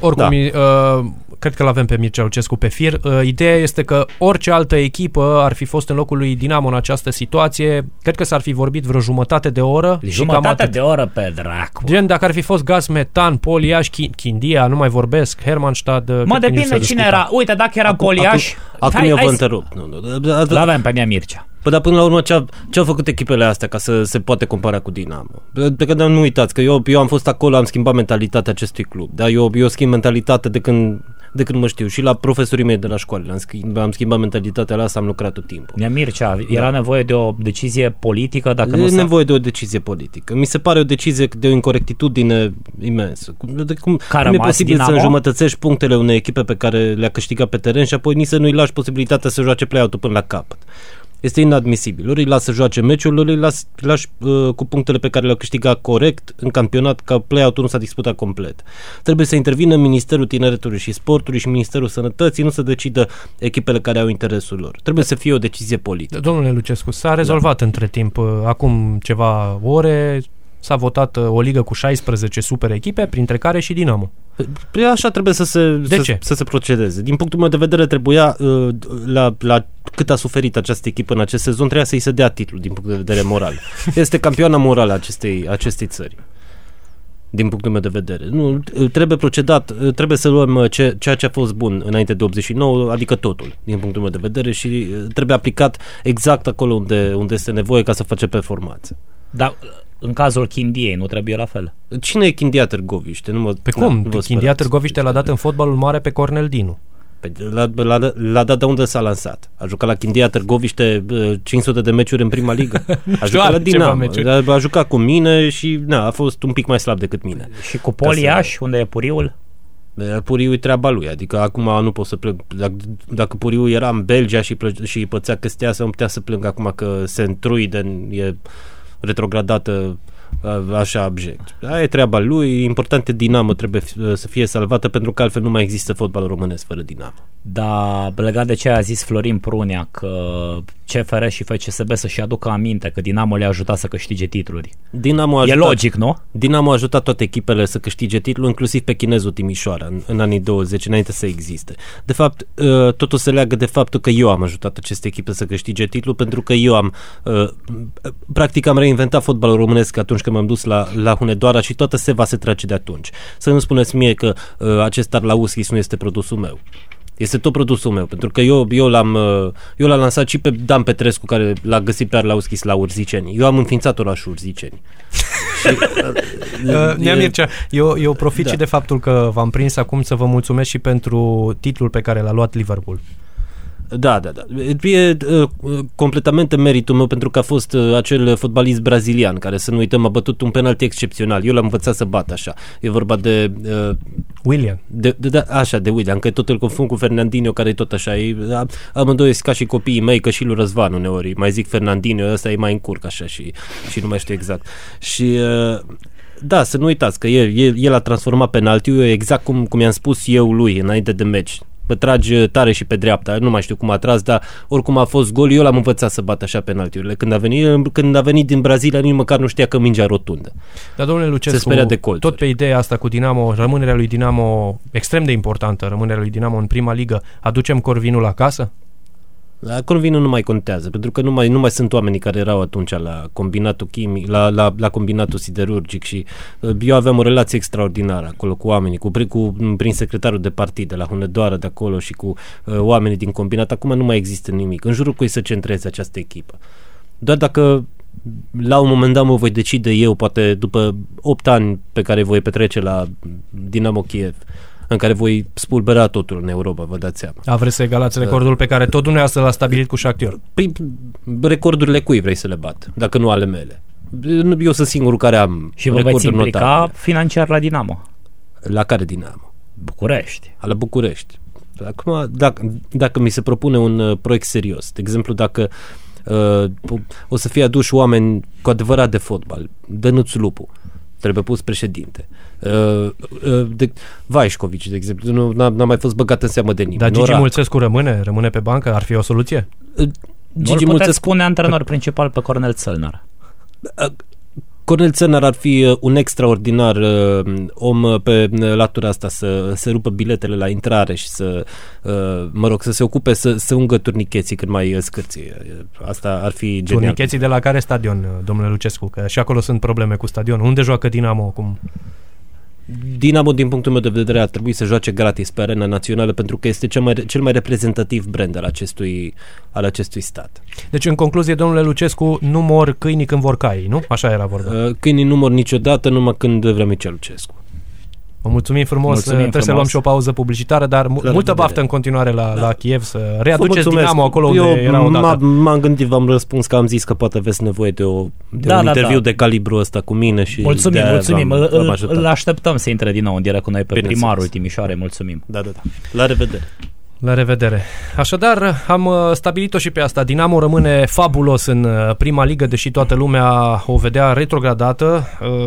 Oricum, Da. uh, cred că l-avem pe Mircea Lucescu pe fir. Uh, ideea este că orice altă echipă ar fi fost în locul lui Dinamo în această situație, cred că s-ar fi vorbit vreo jumătate de oră. și cam Jumătate atât. de oră pe dracu. Gen, dacă ar fi fost gaz metan, Poliaș, Chi- Chindia, nu mai vorbesc, Hermannstad... uh, cred Mă că nici nu depinde se cine discuta. era. Uite, dacă era Poliaș... acum hai- eu hai vă să- întrerup. Nu, nu, da, da, Îl da. avem pe Nea Mircea. Păi, dar până la urmă ce, ce au făcut echipele astea ca să se poate compara cu Dinamo? De că nu uitați că eu, eu am fost acolo, am schimbat mentalitatea acestui club. Da? Eu, eu schimb mentalitatea de când, de când mă știu. Și la profesorii mei de la școală am, schimb, am schimbat mentalitatea la asta, am lucrat tot timpul. Nea Mircea, era nevoie de o decizie politică dacă nu e s-a... nevoie de o decizie politică. Mi se pare o decizie de o incorectitudine imensă. Cum, de, cum, Care cum e rămas posibil Dinamo? să înjumătățești punctele unei echipe pe care le-a câștigat pe teren și apoi nici să nu-i lași posibilitatea să joace play-out-ul până la capăt. Este inadmisibil. Ori îi lasă să joace meciul, ori îi las, îi lași uh, cu punctele pe care le-au câștigat corect în campionat, ca play-out-ul nu s-a disputat complet. Trebuie să intervină Ministerul Tineretului și Sportului și Ministerul Sănătății, nu să decidă echipele care au interesul lor. Trebuie să fie o decizie politică. Domnule Lucescu, s-a rezolvat da. între timp, uh, acum ceva ore, s-a votat uh, o ligă cu 16 super echipe, printre care și Dinamo. Păi așa trebuie să se, De să, ce? să se procedeze. Din punctul meu de vedere trebuia, uh, la, la cât a suferit această echipă în acest sezon, trebuia să-i se dea titlul din punct de vedere moral. Este campioana morală a acestei, acestei țări. Din punctul meu de vedere. Nu, trebuie procedat, trebuie să luăm uh, ce, ceea ce a fost bun înainte de 89, adică totul, din punctul meu de vedere și uh, trebuie aplicat exact acolo unde, unde este nevoie ca să face performanțe. Dar în cazul Chindiei nu trebuie la fel. Cine e Chindia Târgoviște? Nu mă, Pe na, cum? nu vă Chindia sperați. Târgoviște l-a dat în fotbalul mare pe Cornel Dinu. Păi, L-a, l-a, l-a dat de unde s-a lansat. A jucat la Chindia Târgoviște uh, 500 de meciuri în prima ligă. A jucat la are ceva Dinamo. meciuri. A, a jucat cu mine și na, a fost un pic mai slab decât mine. Și cu Poliaș, unde e Puriul? Uh, Puriu e treaba lui, adică acum nu pot să plâng. Dacă, dacă Puriu era în Belgia și, plă, și pățea chestia asta, nu putea să plâng acum că Centruiden e retrogradată uh, așa abject. Aia e treaba lui, important e Dinamo trebuie uh, să fie salvată pentru că altfel nu mai există fotbal românesc fără Dinamo. Dar legat de ce a zis Florin Prunea că CFR și FCSB să-și aducă aminte că Dinamo le-a ajutat să câștige titluri. Dinamo a E ajutat, logic, nu? Dinamo a ajutat toate echipele să câștige titlul, inclusiv pe chinezul Timișoara în, în anii 20, înainte să existe. De fapt, uh, totul se leagă de faptul că eu am ajutat aceste echipe să câștige titlul, pentru că eu am, uh, practic am reinventat fotbalul românesc atunci când m-am dus la, la Hunedoara și toată seva se trage de atunci. Să nu spuneți mie că uh, acest Arlauschis nu este produsul meu. Este tot produsul meu, pentru că eu, eu, l-am, uh, eu l-am lansat și pe Dan Petrescu, care l-a găsit pe Arlauschis la Urziceni. Eu am înființat orașul Urziceni. și, Uh, Nea e- Mircea, eu, eu profit Da. și de faptul că v-am prins acum să vă mulțumesc și pentru titlul pe care l-a luat Liverpool. Da, da, da. E uh, completamente meritul meu pentru că a fost uh, acel fotbalist brazilian care, să nu uităm, a bătut un penalti excepțional. Eu l-am învățat să bat așa. E vorba de... Uh, William. De, de, de, așa, de William, că tot îl confund cu Fernandinho, care e tot așa. E, a, amândoi ca și copiii mei, că și lui Răzvan uneori. Mai zic Fernandinho, ăsta e mai încurc așa și, și nu mai știu exact. Și... Uh, da, să nu uitați că el, el, el a transformat penaltiul exact cum, cum i-am spus eu lui înainte de meci că trage tare și pe dreapta, nu mai știu cum a tras, dar oricum a fost gol, eu l-am învățat să bat așa penaltiurile. Când a venit, când a venit din Brazilia, nici măcar nu știa că mingea rotundă. Dar domnule Lucescu, Se de colțuri. tot pe ideea asta cu Dinamo, rămânerea lui Dinamo extrem de importantă, rămânerea lui Dinamo în prima ligă, aducem Corvinul acasă? La Corvinul nu mai contează, pentru că nu mai, nu mai sunt oamenii care erau atunci la combinatul chimic, la, la, la combinatul siderurgic și uh, eu aveam o relație extraordinară acolo cu oamenii, cu, cu prin secretarul de partid de la Hunedoară de acolo și cu uh, oamenii din combinat. Acum nu mai există nimic. În jurul cui să centreze această echipă. Doar dacă la un moment dat mă voi decide eu, poate după 8 ani pe care voi petrece la Dinamo Kiev, în care voi spulbera totul în Europa, vă dați seama. A, vreți să egalați recordul pe care tot dumneavoastră l-a stabilit cu Shakhtar? Păi, recordurile cui vrei să le bat, dacă nu ale mele? Eu sunt singurul care am Și vă veți implica notabile. financiar la Dinamo? La care Dinamo? București. La București. Acum, dacă, dacă mi se propune un uh, proiect serios, de exemplu, dacă uh, o să fie aduși oameni cu adevărat de fotbal, Dănuț Lupu, trebuie pus președinte. Uh, uh, de, Vaișcovici, de exemplu, nu n-a, n-a mai fost băgat în seamă de nimeni. Dar Gigi Mulțescu rămâne? Rămâne pe bancă? Ar fi o soluție? Uh, Gigi Mulțescu spune antrenor principal pe Cornel Țălnar. Uh, Cornel Țănar ar fi uh, un extraordinar uh, om uh, pe latura asta să se rupă biletele la intrare și să, uh, mă rog, să se ocupe să, să ungă turnicheții când mai scârție. Asta ar fi genial. Turnicheții de la care stadion, domnule Lucescu? Că și acolo sunt probleme cu stadionul. Unde joacă Dinamo acum? Dinamo, din punctul meu de vedere, ar trebui să joace gratis pe arena națională pentru că este cel mai, cel mai reprezentativ brand al acestui, al acestui stat. Deci, în concluzie, domnule Lucescu, nu mor câinii când vor cai, nu? Așa era vorba. Uh, câinii nu mor niciodată, numai când vrea Mircea Lucescu. Vă mulțumim frumos, mulțumim trebuie frumos. să luăm și o pauză publicitară, dar la multă baftă în continuare la, da. la Kiev să readuceți Dinamo acolo unde Eu era odată. m-am gândit, v-am răspuns că am zis că poate aveți nevoie de, o, de da, un da, interviu da. de calibru ăsta cu mine și Mulțumim, mulțumim, îl, îl așteptăm să intre din nou în direct cu noi pe Bine primarul Timișoare, mulțumim. Da, da, da. La revedere. La revedere. Așadar, am uh, stabilit-o și pe asta. Dinamo rămâne fabulos în uh, prima ligă, deși toată lumea o vedea retrogradată.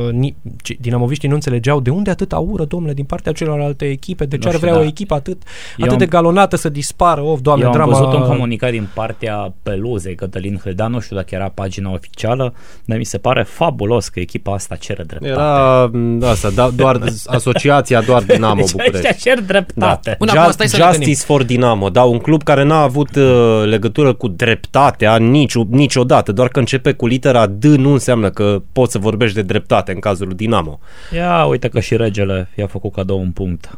Uh, dinamoviștii nu înțelegeau de unde atâta ură, domnule, din partea celorlalte echipe. De ce ar vrea da. o echipă atât, atât de galonată să dispară? Of, doamne, eu drama... am văzut un comunicat din partea Peluzei, Cătălin Hâldan, nu știu dacă era pagina oficială, dar mi se pare fabulos că echipa asta cere dreptate. Era mm, asta, da, doar asociația doar Dinamo deci București. cer dreptate. Da. Just, Justice for Dinamo, da, un club care n-a avut uh, legătură cu dreptatea nici, niciodată, doar că începe cu litera D nu înseamnă că poți să vorbești de dreptate în cazul lui Dinamo. Ia, uite că și regele i-a făcut cadou un punct.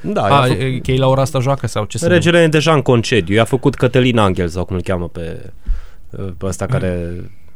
Da, A, făcut... că ei la ora asta joacă sau ce Regele e deja în concediu, i-a făcut Cătălin Angel sau cum îl cheamă pe, pe ăsta care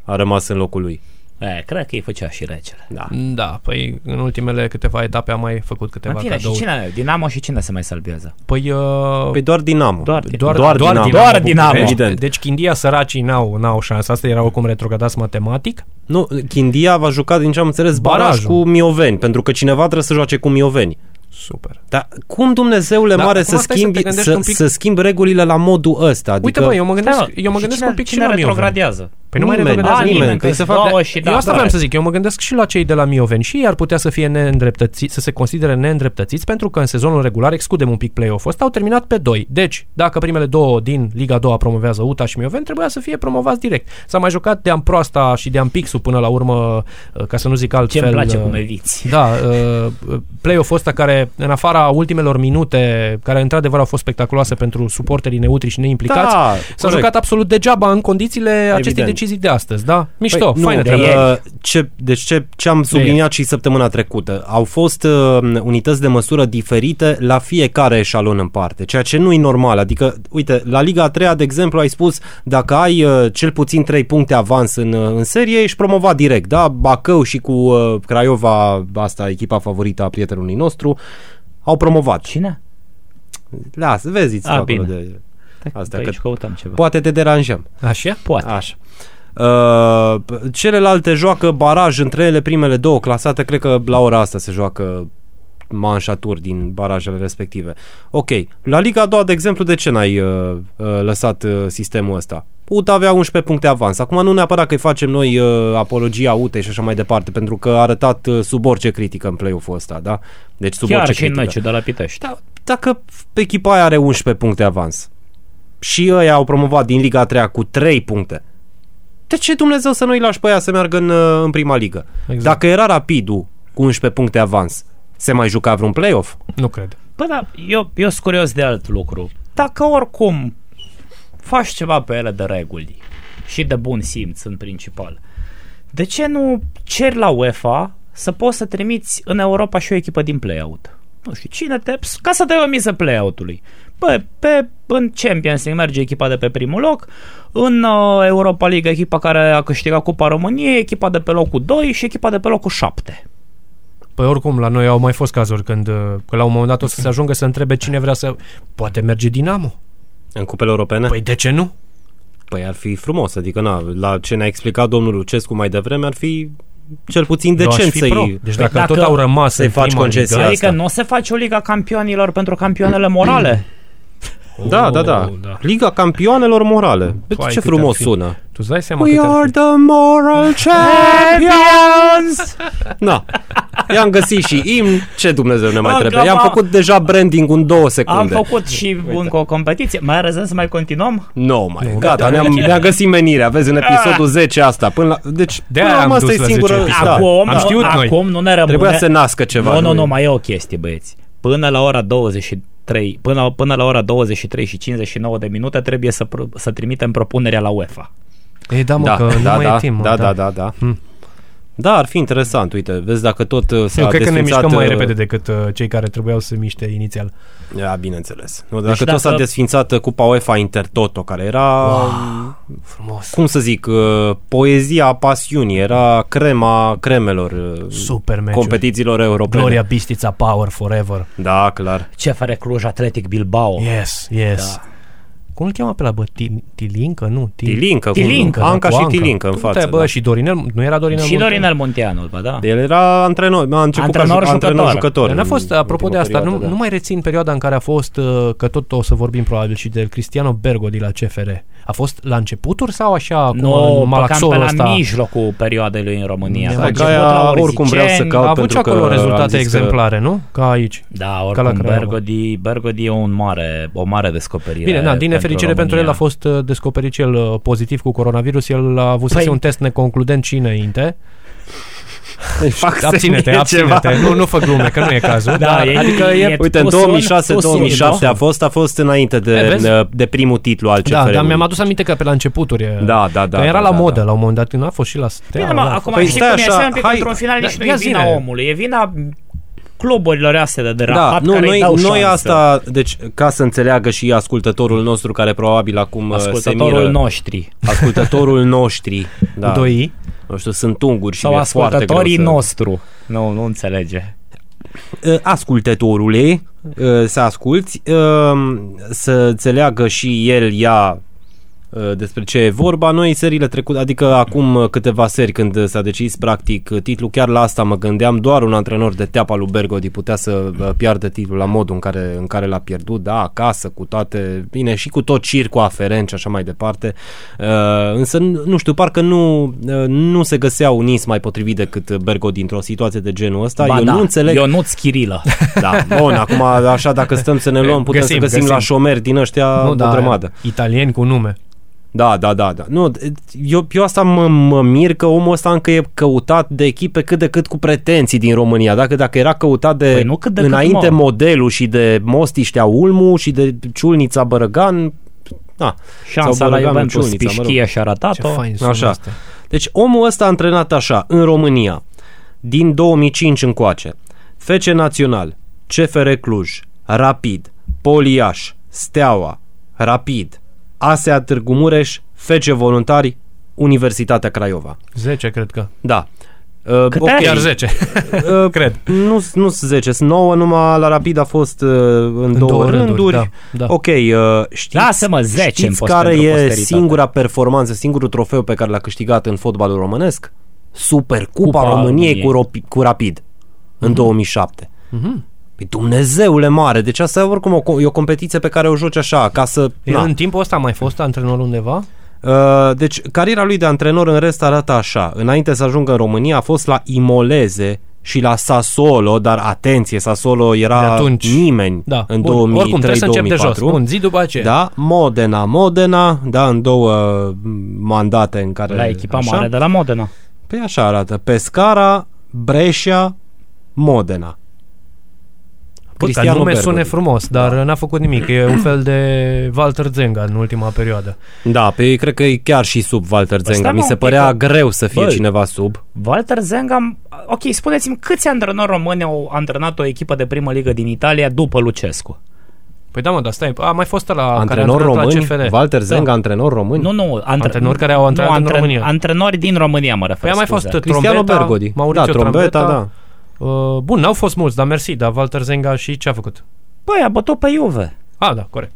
a rămas în locul lui. E, cred că îi făcea și regele. Da. da, păi în ultimele câteva etape am mai făcut câteva fine, cadouri. Și cine, Dinamo și cine se mai salvează? Păi, uh, păi doar Dinamo. Doar, doar, doar, doar Dinamo. Doar Dinamo. Evident. Deci Chindia săracii n-au, n-au șansă. Asta era oricum retrogradați matematic. Nu, Chindia va juca, din ce am înțeles, baraj Barajul. cu Mioveni, pentru că cineva trebuie să joace cu Mioveni. Super. Dar cum Dumnezeule da, mare să schimbi, să, pic... să schimbi regulile la modul ăsta? Adică... Uite bă, eu mă gândesc, da, eu mă gândesc un pic cine și la retrogradează? Păi nu mai retrogradează nimeni. nimeni. Păi se fac de... și eu asta vreau să zic. Eu mă gândesc și la cei de la Mioveni și ei ar putea să fie neîndreptățiți, să se considere neîndreptățiți pentru că în sezonul regular, excludem un pic play-off ăsta, au terminat pe 2. Deci, dacă primele două din Liga 2 promovează UTA și Mioveni, trebuia să fie promovați direct. S-a mai jucat de Amproasta și de Ampixul până la urmă, ca să nu zic altfel. Ce-mi place cum eviți. Da, play-off ăsta care, în afara ultimelor minute, care într-adevăr au fost spectaculoase pentru suporterii neutri și neimplicați, da, s-a jucat absolut degeaba în condițiile Evident. acestei decizii de astăzi, da? Mișto, păi, faină nu, de ce, Deci ce, ce am subliniat de și săptămâna trecută, au fost uh, unități de măsură diferite la fiecare eșalon în parte, ceea ce nu e normal, adică, uite, la Liga a 3 de exemplu, ai spus, dacă ai uh, cel puțin 3 puncte avans în, uh, în serie, ești promovat direct, da? Bacău și cu uh, Craiova, asta echipa favorită a prietenului nostru, au promovat. Cine? Lasă, vezi, A, bine. de... Asta Pe că aici căutăm ceva. poate te deranjăm. Așa? Poate. Așa. Uh, celelalte joacă baraj între ele, primele două clasate, cred că la ora asta se joacă manșaturi din barajele respective. Ok, la Liga a doua, de exemplu, de ce n-ai uh, uh, lăsat uh, sistemul ăsta? UT avea 11 puncte avans. Acum nu neapărat că îi facem noi uh, apologia UTE și așa mai departe, pentru că a arătat uh, sub orice critică în play-off-ul ăsta, da? Deci sub Chiar orice și în critică. meciul de la Pitești. Da, dacă echipa aia are 11 puncte avans și ăia au promovat din Liga a 3 cu 3 puncte, de ce Dumnezeu să nu-i lași pe aia să meargă în, uh, în prima ligă? Exact. Dacă era Rapidul cu 11 puncte avans, se mai juca vreun play-off? Nu cred. Bă, da, eu, eu sunt curios de alt lucru. Dacă oricum faci ceva pe ele de reguli și de bun simț în principal, de ce nu ceri la UEFA să poți să trimiți în Europa și o echipă din play-out? Nu știu, cine te... ca să dai o miză play-out-ului. Bă, pe, în Champions League merge echipa de pe primul loc, în uh, Europa League echipa care a câștigat Cupa României, echipa de pe locul 2 și echipa de pe locul 7. Păi oricum, la noi au mai fost cazuri când uh, că la un moment dat o să se ajungă să întrebe cine vrea să... Poate merge Dinamo. În cupele europene? Păi de ce nu? Păi ar fi frumos, adică na, la ce ne-a explicat domnul Lucescu mai devreme ar fi cel puțin Eu aș decent fi pro. să-i... Deci Păi dacă, dacă tot au rămas să-i în faci prima concesia ligă, Adică asta. nu se face o Liga Campionilor pentru campioanele morale? Da, da, da, Oh, da. Liga Campioanelor Morale. Uite Vai, ce cât frumos ar fi. sună. Tu îți dai seama We cât ar are fi. the moral champions! Na, i-am găsit și imn, ce Dumnezeu ne mai Am trebuie. I-am gama- făcut deja branding în două Am secunde. făcut și încă o competiție. Mai are sens să mai continuăm? Nu mai, gata, ne-am, ne-am găsit menirea. Vezi, în episodul 10 asta. Până la, deci, De-aia până la urmă am asta dus e la singură... 10 episoade. Da. Acum, Am știut noi. acum nu ne rămâne... Trebuia să nască ceva. Nu, nu, nu, mai e o chestie, băieți. Până la ora 23, până, până la ora 23 și 59 de minute trebuie să, pro, să trimitem propunerea la UEFA. Ei, da, mă, Da, că nu da, mai da, e timp. mă, da, da, da, da. Hmm. Da, ar fi interesant. Uite, vezi dacă tot uh, s-a Eu cred că ne desfințat, mișcăm mai uh, repede decât uh, cei care trebuiau să se miște inițial. Da, bineînțeles. Nu, dacă Deci tot dacă- s-a desfințat uh, Cupa UEFA Intertoto, care era, Frumos. cum să zic, uh, poezia pasiunii, era crema cremelor uh, Super meciuri. competițiilor europene. Gloria Bistița Power Forever. Da, clar. CFR Cluj Atletic Bilbao. Yes, yes. Da. Cum îl cheamă pe la bă? Ti- Tilincă? Nu. Ti- Tilincă, cu Tilincă, da, Anca cu și Tilincă în Tu față. te- Bă, da. și Dorinel, nu era Dorinel Și Munteanu? Dorinel Munteanu, bă, da. El era antrenor, a început Antrenor, ca ju- antrenor jucător. jucător. N-a fost, în apropo de ultima asta, perioadă, nu, da. nu mai rețin perioada în care a fost, uh, că tot o să vorbim probabil și de Cristiano Bergo de la CFR. A fost la începuturi sau așa acum Nu, în pe cam malaxorul pe ăsta? la mijlocul perioadei lui în România. Stai A că început aia la oricum vreau să Orziceni, caut A avut și pentru că acolo am rezultate zis că- exemplare, nu? Ca aici. Da, Ca la oricum Craiova. Bergodi, Bergodi e un mare, o mare descoperire. Bine, da, din nefericire pentru el România. a fost uh, descoperit cel uh, pozitiv cu coronavirus. El a avut Păi- un test neconcludent și înainte. Îi fac Abține-te, semne ceva. abține-te. Nu, nu fă glume, că nu e cazul. Da, dar, e- adică e, e- Uite, în Tu suni, 2006-2007 tu suni, a fost, a fost înainte E, de, vezi? de primul titlu al CFR. da, dar mi-am adus aminte că pe la începuturi e- Da, da, da. că era da, la da, modă da. la un moment dat, când a fost și la Steaua. Bine, mă, da. acum Păi știi stai cum e, așa, așa, un pic hai- într-un final da, nici nu ia e vina zile. omului, e vina cluburilor astea de, de Da, rahat nu, care îi noi, dau noi șansă. asta, deci ca să înțeleagă și ascultătorul nostru care probabil acum uh, se Ascultătorul miră, noștri. ascultătorul noștri, da, Cu doi i. nu știu, sunt unguri și Sau mi-e foarte ascultătorii greu să... nostru. Nu, nu înțelege. Uh, ascultătorule, uh, să asculți, uh, să înțeleagă și el, ea, uh, despre ce e vorba. Noi seriile trecute, adică acum uh, câteva seri când s-a decis practic uh, titlul, chiar la asta mă gândeam, doar un antrenor de teapa lui Bergodi putea să uh, piardă titlul la modul în care, în care l-a pierdut, da, acasă, cu toate, bine, și cu tot circul aferent și așa mai departe. Uh, însă, nu știu, parcă nu, uh, nu se găsea un ins mai potrivit decât Bergodi într-o situație de genul ăsta. Ba Eu da, nu înțeleg Ionuț Chirilă. da, bun, acum așa dacă stăm să ne luăm, putem Găsim, să găsim, găsim. la șomeri din ăștia Nu, o da, grămadă. italieni cu nume. Da, da, da, da. Nu, eu, eu asta mă, mă mir că omul ăsta încă e căutat de echipe cât de cât cu pretenții din România. Dacă, dacă era căutat de, Păi nu cât de cât, înainte mă. modelul și de Mostiștea Ulmu și de Ciulnița Bărăgan, da. Șansa Sau la Bărăganul Juventus Ciulnița, mă rog. Pișchie și-a Ce ratat-o. fain sună Așa. asta. Deci omul ăsta a antrenat așa, în România, din 2005 încoace, FC Național, CFR Cluj, Rapid, Poliaș, Steaua, Rapid, ASEA Târgu Mureș, FC Voluntari, Universitatea Craiova. 10, cred că. Da. Uh, Câte? ok, Chiar 10, Uh, cred. Nu, nu sunt 10, sunt 9, numai la Rapid a fost uh, în, două, două rânduri, rânduri. da, da. Ok, uh, știți, Lasă-mă, 10 îmi știți fost care pentru e posteritate. singura performanță, singurul trofeu pe care l-a câștigat în fotbalul românesc? Supercupa Cupa României României. cu, Ropi- cu Rapid în 2007. Mhm. Păi Dumnezeule mare, deci asta e oricum o, co- e o competiție pe care o joci așa, ca să... El în timpul ăsta a mai fost antrenor undeva? Uh, deci, cariera lui de antrenor în rest arată așa. Înainte să ajungă în România, a fost la Imoleze și la Sassuolo, dar atenție, Sassuolo De era atunci. nimeni Da. în Bun. Oricum, trebuie să încep de jos. 2003-2004. Bun, zi după aceea. Da, Modena, Modena, da, în două mandate în care... La echipa așa. mare de la Modena. Păi așa arată. Pescara, Brescia, Modena. Bă, ca Cristiano nume Bergodi. sune frumos, dar n-a făcut nimic. E un fel de Walter Zenga în ultima perioadă. Da, pe cred că e chiar și sub Walter Zenga. stai, Mi mă, se un pic, părea că- greu să fie Bă, cineva sub. Walter Zenga, ok, spuneți-mi câți antrenori români au antrenat o echipă de primă ligă din Italia după Lucescu? Păi da, mă, dar stai, a mai fost la care a Antrenor antrenat români? la CFR. Walter Zenga, Da. antrenor român? Nu, nu, antre- Antrenori care au antrenat în România. Antrenori din România, mă refer. Păi a mai scuze. fost Cristiano Trombeta, Bergodi. Mauricio da, trombeta, Trombeta. da. Uh, bun, n-au fost mulți, dar mersi, dar Walter Zenga și ce a făcut? Băi, a bătut pe Juve. Ah, da, corect.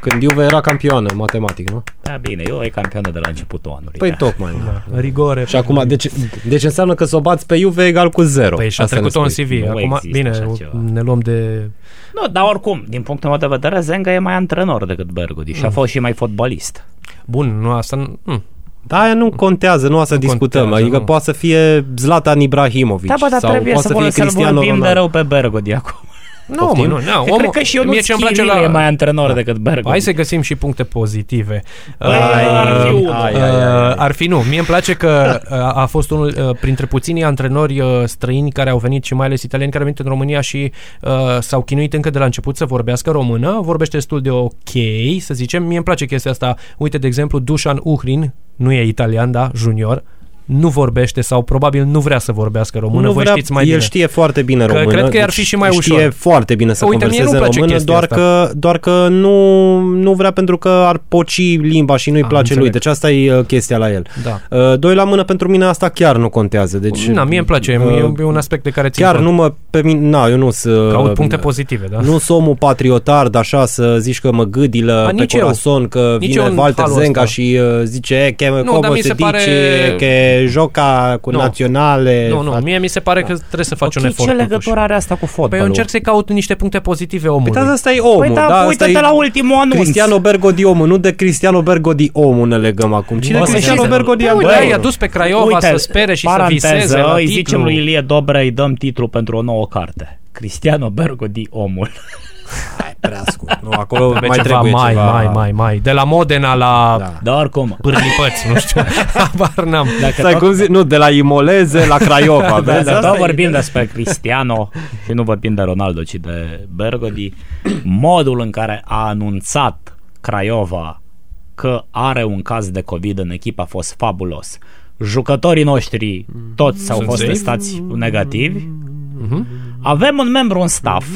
Când Juve era campioană, matematic, nu? Da, bine, eu e campionă de la începutul anului. Păi da. tocmai. Da. Rigore. Și acum, deci, deci înseamnă că să o bați pe Juve egal cu 0. Păi și-a trecut-o în CV. Nu Acum, există bine, așa ceva. ne luăm de... Nu, dar oricum, din punctul meu de vedere, Zenga e mai antrenor decât Bergodi Mm. și a fost și mai fotbalist. Bun, nu asta... nu- Mm. Da, aia nu contează, nu asta Nu discutăm. contează, adică nu. poate să fie Zlatan Ibrahimovic Da, bă, dar sau trebuie poate să, să fie să Cristiano vorbim de Ronaldo. rău pe Bergodi acum. Nu, Poftim? mă, nu, nu. Eu omul, cred că și eu nu mie ce-mi place la... la... e mai antrenor decât Bergodi. Hai să găsim și puncte pozitive. Băi, Uh, ar fi unul. ai, ai, ai. Uh, ar fi nu. Mie îmi place că uh, a fost unul uh, printre puținii antrenori uh, străini care au venit și mai ales italieni care au venit în România și uh, s-au chinuit încă de la început să vorbească română. Vorbește destul de ok, să zicem. Mie îmi place chestia asta. Uite, de exemplu, Dușan Uhrin, nu e italian, da, junior, nu vorbește sau probabil nu vrea să vorbească română. nu Voi vrea, știți mai el bine. știe foarte bine Că română. cred că i-ar fi deci și mai știe ușor. foarte bine să Uite, mie converseze nu-mi place română, chestia doar asta. că, doar că nu, nu vrea pentru că ar poci limba și nu-i Am place lui. înțeleg. Deci asta e uh, chestia la el. Da. Uh, Doi la mână pentru mine asta chiar nu contează. Deci, Na, mie îmi place, uh, e un aspect de care țin Chiar cont. nu mă, pe mine, na, eu nu sunt... Caut puncte pozitive, da? Nu sunt omul patriotard, așa, să zici că mă gâdilă A, pe nici eu. corazon, că Nici vine eu în Walter halul Zenga ăsta. și uh, zice e, che, dar como mi se se dice, pare- che joca cu Nu. naționale. Nu, nu, mie mi se pare că trebuie să faci Ok, un efort. ce totuși. legătură are asta cu fotbalul? Păi eu încerc să-i caut niște puncte pozitive omului. Păi da, asta e omul. Păi da, asta uite-te e la ultimul anunț. Cristiano Bergodi omul, nu de Cristiano Bergodi omul ne legăm acum. Cine O e să Cristiano știți- Bergodi? Păi, uite, antrenor? i-a dus pe Craiova să spere și să paranteză, viseze la îi titlu. zicem lui Ilie Dobre, îi dăm titlu pentru o nouă carte. Cristiano Bergodi, omul. Prea scurt. Nu, acolo Trebuie mai ceva trebuie mai, ceva. mai, mai, mai. De la Modena la Da. Dar oricum, pârlipăți, nu știu. Habar n-am. dacă Stai, tot, cum zic? Nu, de la Imoleze la Craiova. da, vezi? dacă Asta tot e- vorbim despre Cristiano și nu vorbim de Ronaldo, ci de Bergodi, modul în care a anunțat Craiova că are un caz de COVID în echipă a fost fabulos. Jucătorii noștri toți au Sunt fost safe? testați negativi. Mhm. Avem un membru în staff.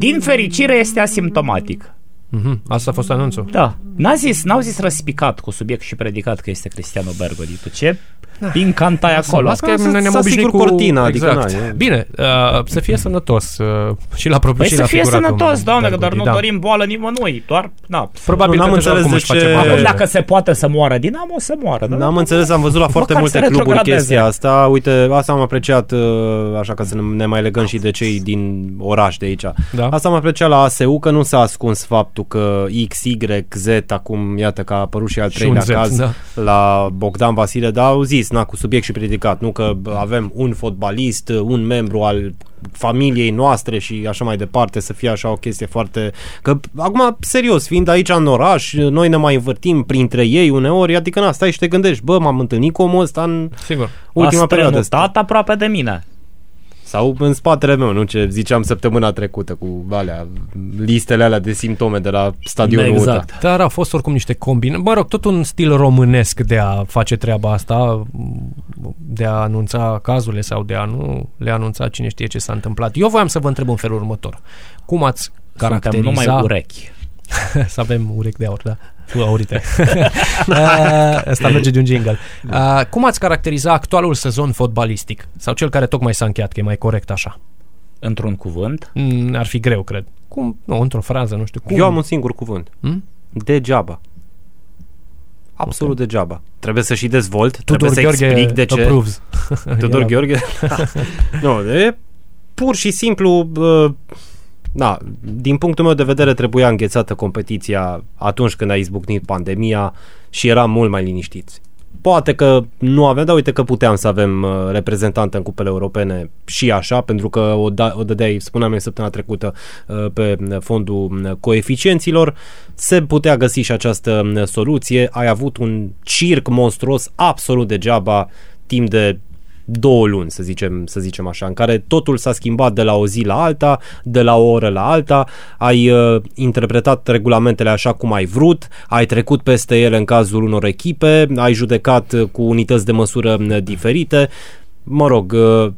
Din fericire este asimptomatic. Mhm. Asta a fost anunțul. Da. N-a zis, n-au zis răspicat cu subiect și predicat că este Cristiano Bergodi. Tu ce pin cantai acolo? Las că Să- noi ne-am să obișnuit asigur cu... cortina, adică exact. n-ai, e. Bine, uh, să fie sănătos uh, și la propriu Păi și să la fie figuratul sănătos, doamne, că doar Bergodi, nu da. dorim boală nimănui. Doar, na. Probabil Nu, că n-am deja înțeles oricum de își face ce- bani. Acum dacă se poate să moară Dinamo, să moară. Da? N-am înțeles, am văzut la foarte Măcar multe să cluburi retrogradeze. chestia asta. Uite, asta am apreciat, uh, așa ca să ne- ne mai legăm și de cei din oraș de aici. Da. Asta am apreciat la ASU, că nu s-a ascuns faptul că X, Y, Z, acum iată că a apărut și al Și un treilea Z, caz da. la Bogdan Vasile, dar au zis, na, cu subiect și predicat, nu că avem un fotbalist, un membru al familiei noastre și așa mai departe, să fie așa o chestie foarte... Că acum, serios, fiind aici în oraș, noi ne mai învârtim printre ei uneori, adică na, stai și te gândești, bă, m-am întâlnit cu omul ăsta în Sigur. ultima a perioadă. asta. strănutat aproape de mine. Sau în spatele meu, nu ce ziceam săptămâna trecută cu alea, listele alea de simptome de la stadionul Exact. UTA. Dar au fost oricum niște combine. Mă rog, tot un stil românesc de a face treaba asta, de a anunța cazurile sau de a nu le anunța cine știe ce s-a întâmplat. Eu voiam să vă întreb în felul următor. Cum ați Suntem caracteriza... numai urechi. să avem urechi de aur, da. Uite. Asta merge de un jingle. Uh, cum ați caracteriza actualul sezon fotbalistic? Sau cel care tocmai s-a încheiat, că e mai corect așa? Într-un cuvânt? Mm, ar fi greu, cred. Cum? Nu, într-o frază, nu știu. Cum? Eu am un singur cuvânt. Hmm? Degeaba. Absolut okay. degeaba. Trebuie să și dezvolt, Tudor trebuie să Gheorghe explic de ce. approves. Tudor Era- Gheorghe? Da. nu, e pur și simplu uh, da, din punctul meu de vedere trebuia înghețată competiția atunci când a izbucnit pandemia și eram mult mai liniștiți. Poate că nu aveam, dar uite că puteam să avem uh, reprezentantă în cupele europene și așa, pentru că o, da, o dădeai, spuneam eu săptămâna trecută, uh, pe fondul uh, coeficienților, se putea găsi și această uh, soluție. Ai avut un circ monstruos absolut degeaba timp de două luni, să zicem, să zicem așa, în care totul s-a schimbat de la o zi la alta, de la o oră la alta, ai uh, interpretat regulamentele așa cum ai vrut, ai trecut peste ele în cazul unor echipe, ai judecat uh, cu unități de măsură uh, diferite, mă rog, uh,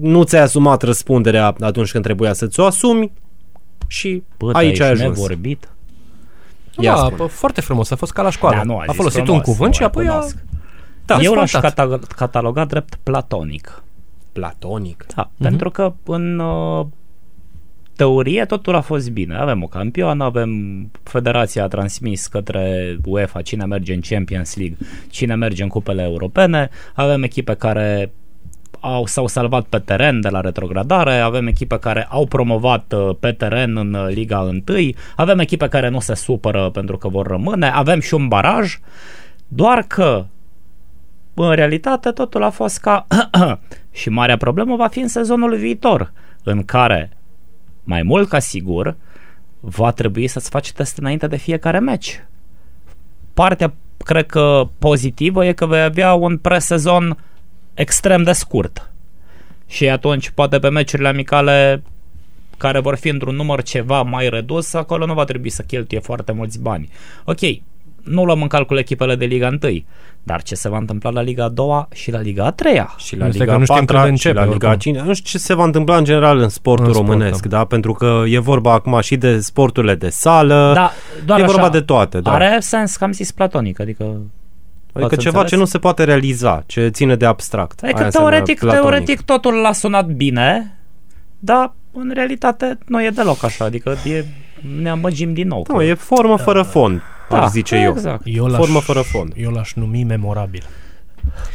nu ți-ai asumat răspunderea atunci când trebuia să-ți o asumi și Bă, aici ai ești ajuns. nevorbit. Ia Da, spune. bă, foarte frumos, a fost ca la școală. Da, nu, a a zis folosit frumos, un cuvânt o și apoi a... recunosc. Da, Eu l-aș spontat. cata- cataloga drept platonic. Platonic. Da, uh-huh. pentru că în uh, teorie totul a fost bine. Avem o campioană, avem federația a transmis către UEFA cine merge în Champions League, cine merge în cupele europene, avem echipe care au, s-au salvat pe teren de la retrogradare, avem echipe care au promovat uh, pe teren în uh, Liga 1, avem echipe care nu se supără pentru că vor rămâne, avem și un baraj, doar că în realitate totul a fost ca și marea problemă va fi în sezonul viitor în care mai mult ca sigur va trebui să-ți faci test înainte de fiecare meci. Partea cred că pozitivă e că vei avea un presezon extrem de scurt. Și atunci poate pe meciurile amicale care vor fi într-un număr ceva mai redus, acolo nu va trebui să cheltuie foarte mulți bani. Ok, nu luăm în calcul echipele de Liga 1, dar ce se va întâmpla la Liga a doua și la Liga a treia? și la Este Liga că nu știm 4 când și începe, la Liga oricum. 5. Nu știu ce se va întâmpla în general în sportul În sport, românesc, da. da. Pentru că e vorba acum și de sporturile de sală, Da, doar e așa, vorba de toate, da. Are sens că am zis platonic, adică adică ați ceva înțeles? ce nu se poate realiza, ce ține de abstract. Adică Aia înseamnă teoretic, platonic. teoretic totul l-a sunat bine, dar în realitate nu e deloc așa, adică e, ne amăgim din nou. Nu, e formă fără fond, Da, aș zice eu. exact. Eu l-aș, Formă fără fond. Eu l-aș numi memorabil.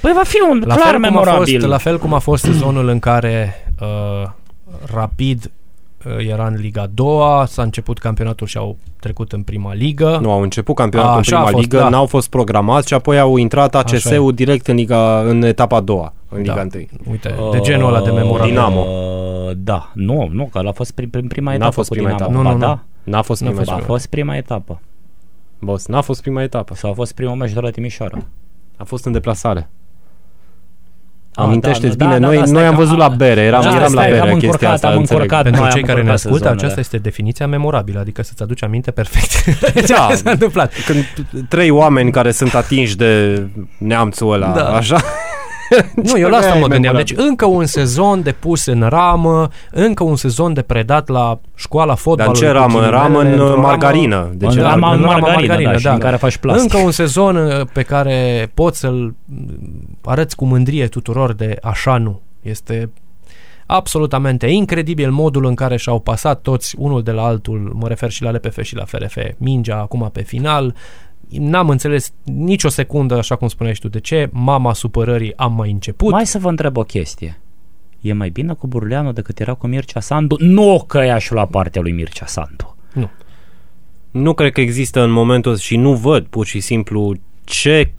Păi va fi un La clar fel, cum a memorabil. fost, la fel cum a fost sezonul în care uh, Rapid uh, era în Liga 2 s-a început campionatul și au trecut în prima ligă. Nu, au început campionatul A, în așa a prima fost, ligă, da. n-au fost programați și apoi au intrat Așa ACS-ul direct în, liga, în etapa a doua, în Liga Da. 1. Uite, de genul ăla de memorabil. Dinamo. Uh, Da, nu, nu, că a fost prin, prin prima N-a etapă fost cu prima Dinamo. etapă. Nu, Ba nu, nu. da, N-a fost N-a prima fost a etapă. fost prima etapă. Boss, n-a fost prima etapă. Sau a fost primul meci de la Timișoara. A fost în deplasare. Ah, Amintește-ți da, bine, da, noi, da, stai noi am că- văzut la bere, eram, Da, eram la stai că bere am chestia încurcat, asta, am înțeleg. încurcat. Pentru noi cei am care ne încurcat ascultă, sezonele. aceasta este definiția memorabilă, adică să-ți aduci aminte perfect Da. ce s-a întâmplat. Când trei oameni care sunt atinși de neamțul ăla, Da. așa, Nu, eu la asta e mă gândeam. Deci memorabil. încă un sezon de pus în ramă, încă un sezon de predat la școala dar în fotbalului. ce cu ramă? În ghilimele, ramă în într-o uh, ramă- margarină. De În ce rama- ramă? în margarină, margarină, da, și da. în care faci plastic. Încă un sezon uh, pe care poți să-l mm, arăți cu mândrie tuturor de așa nu. Este absolutamente incredibil modul în care și-au pasat toți unul de la altul, mă refer și la LPF și la FRF, mingea acum pe final. N-am înțeles nicio secundă, așa cum spuneai și tu, de ce mama supărării am mai început. Mai să vă întreb o chestie. E mai bine cu Burleanu decât era cu Mircea Sandu? Nu că i-aș lua partea lui Mircea Sandu. Nu cred că există în momentul ăsta și nu văd pur și simplu ce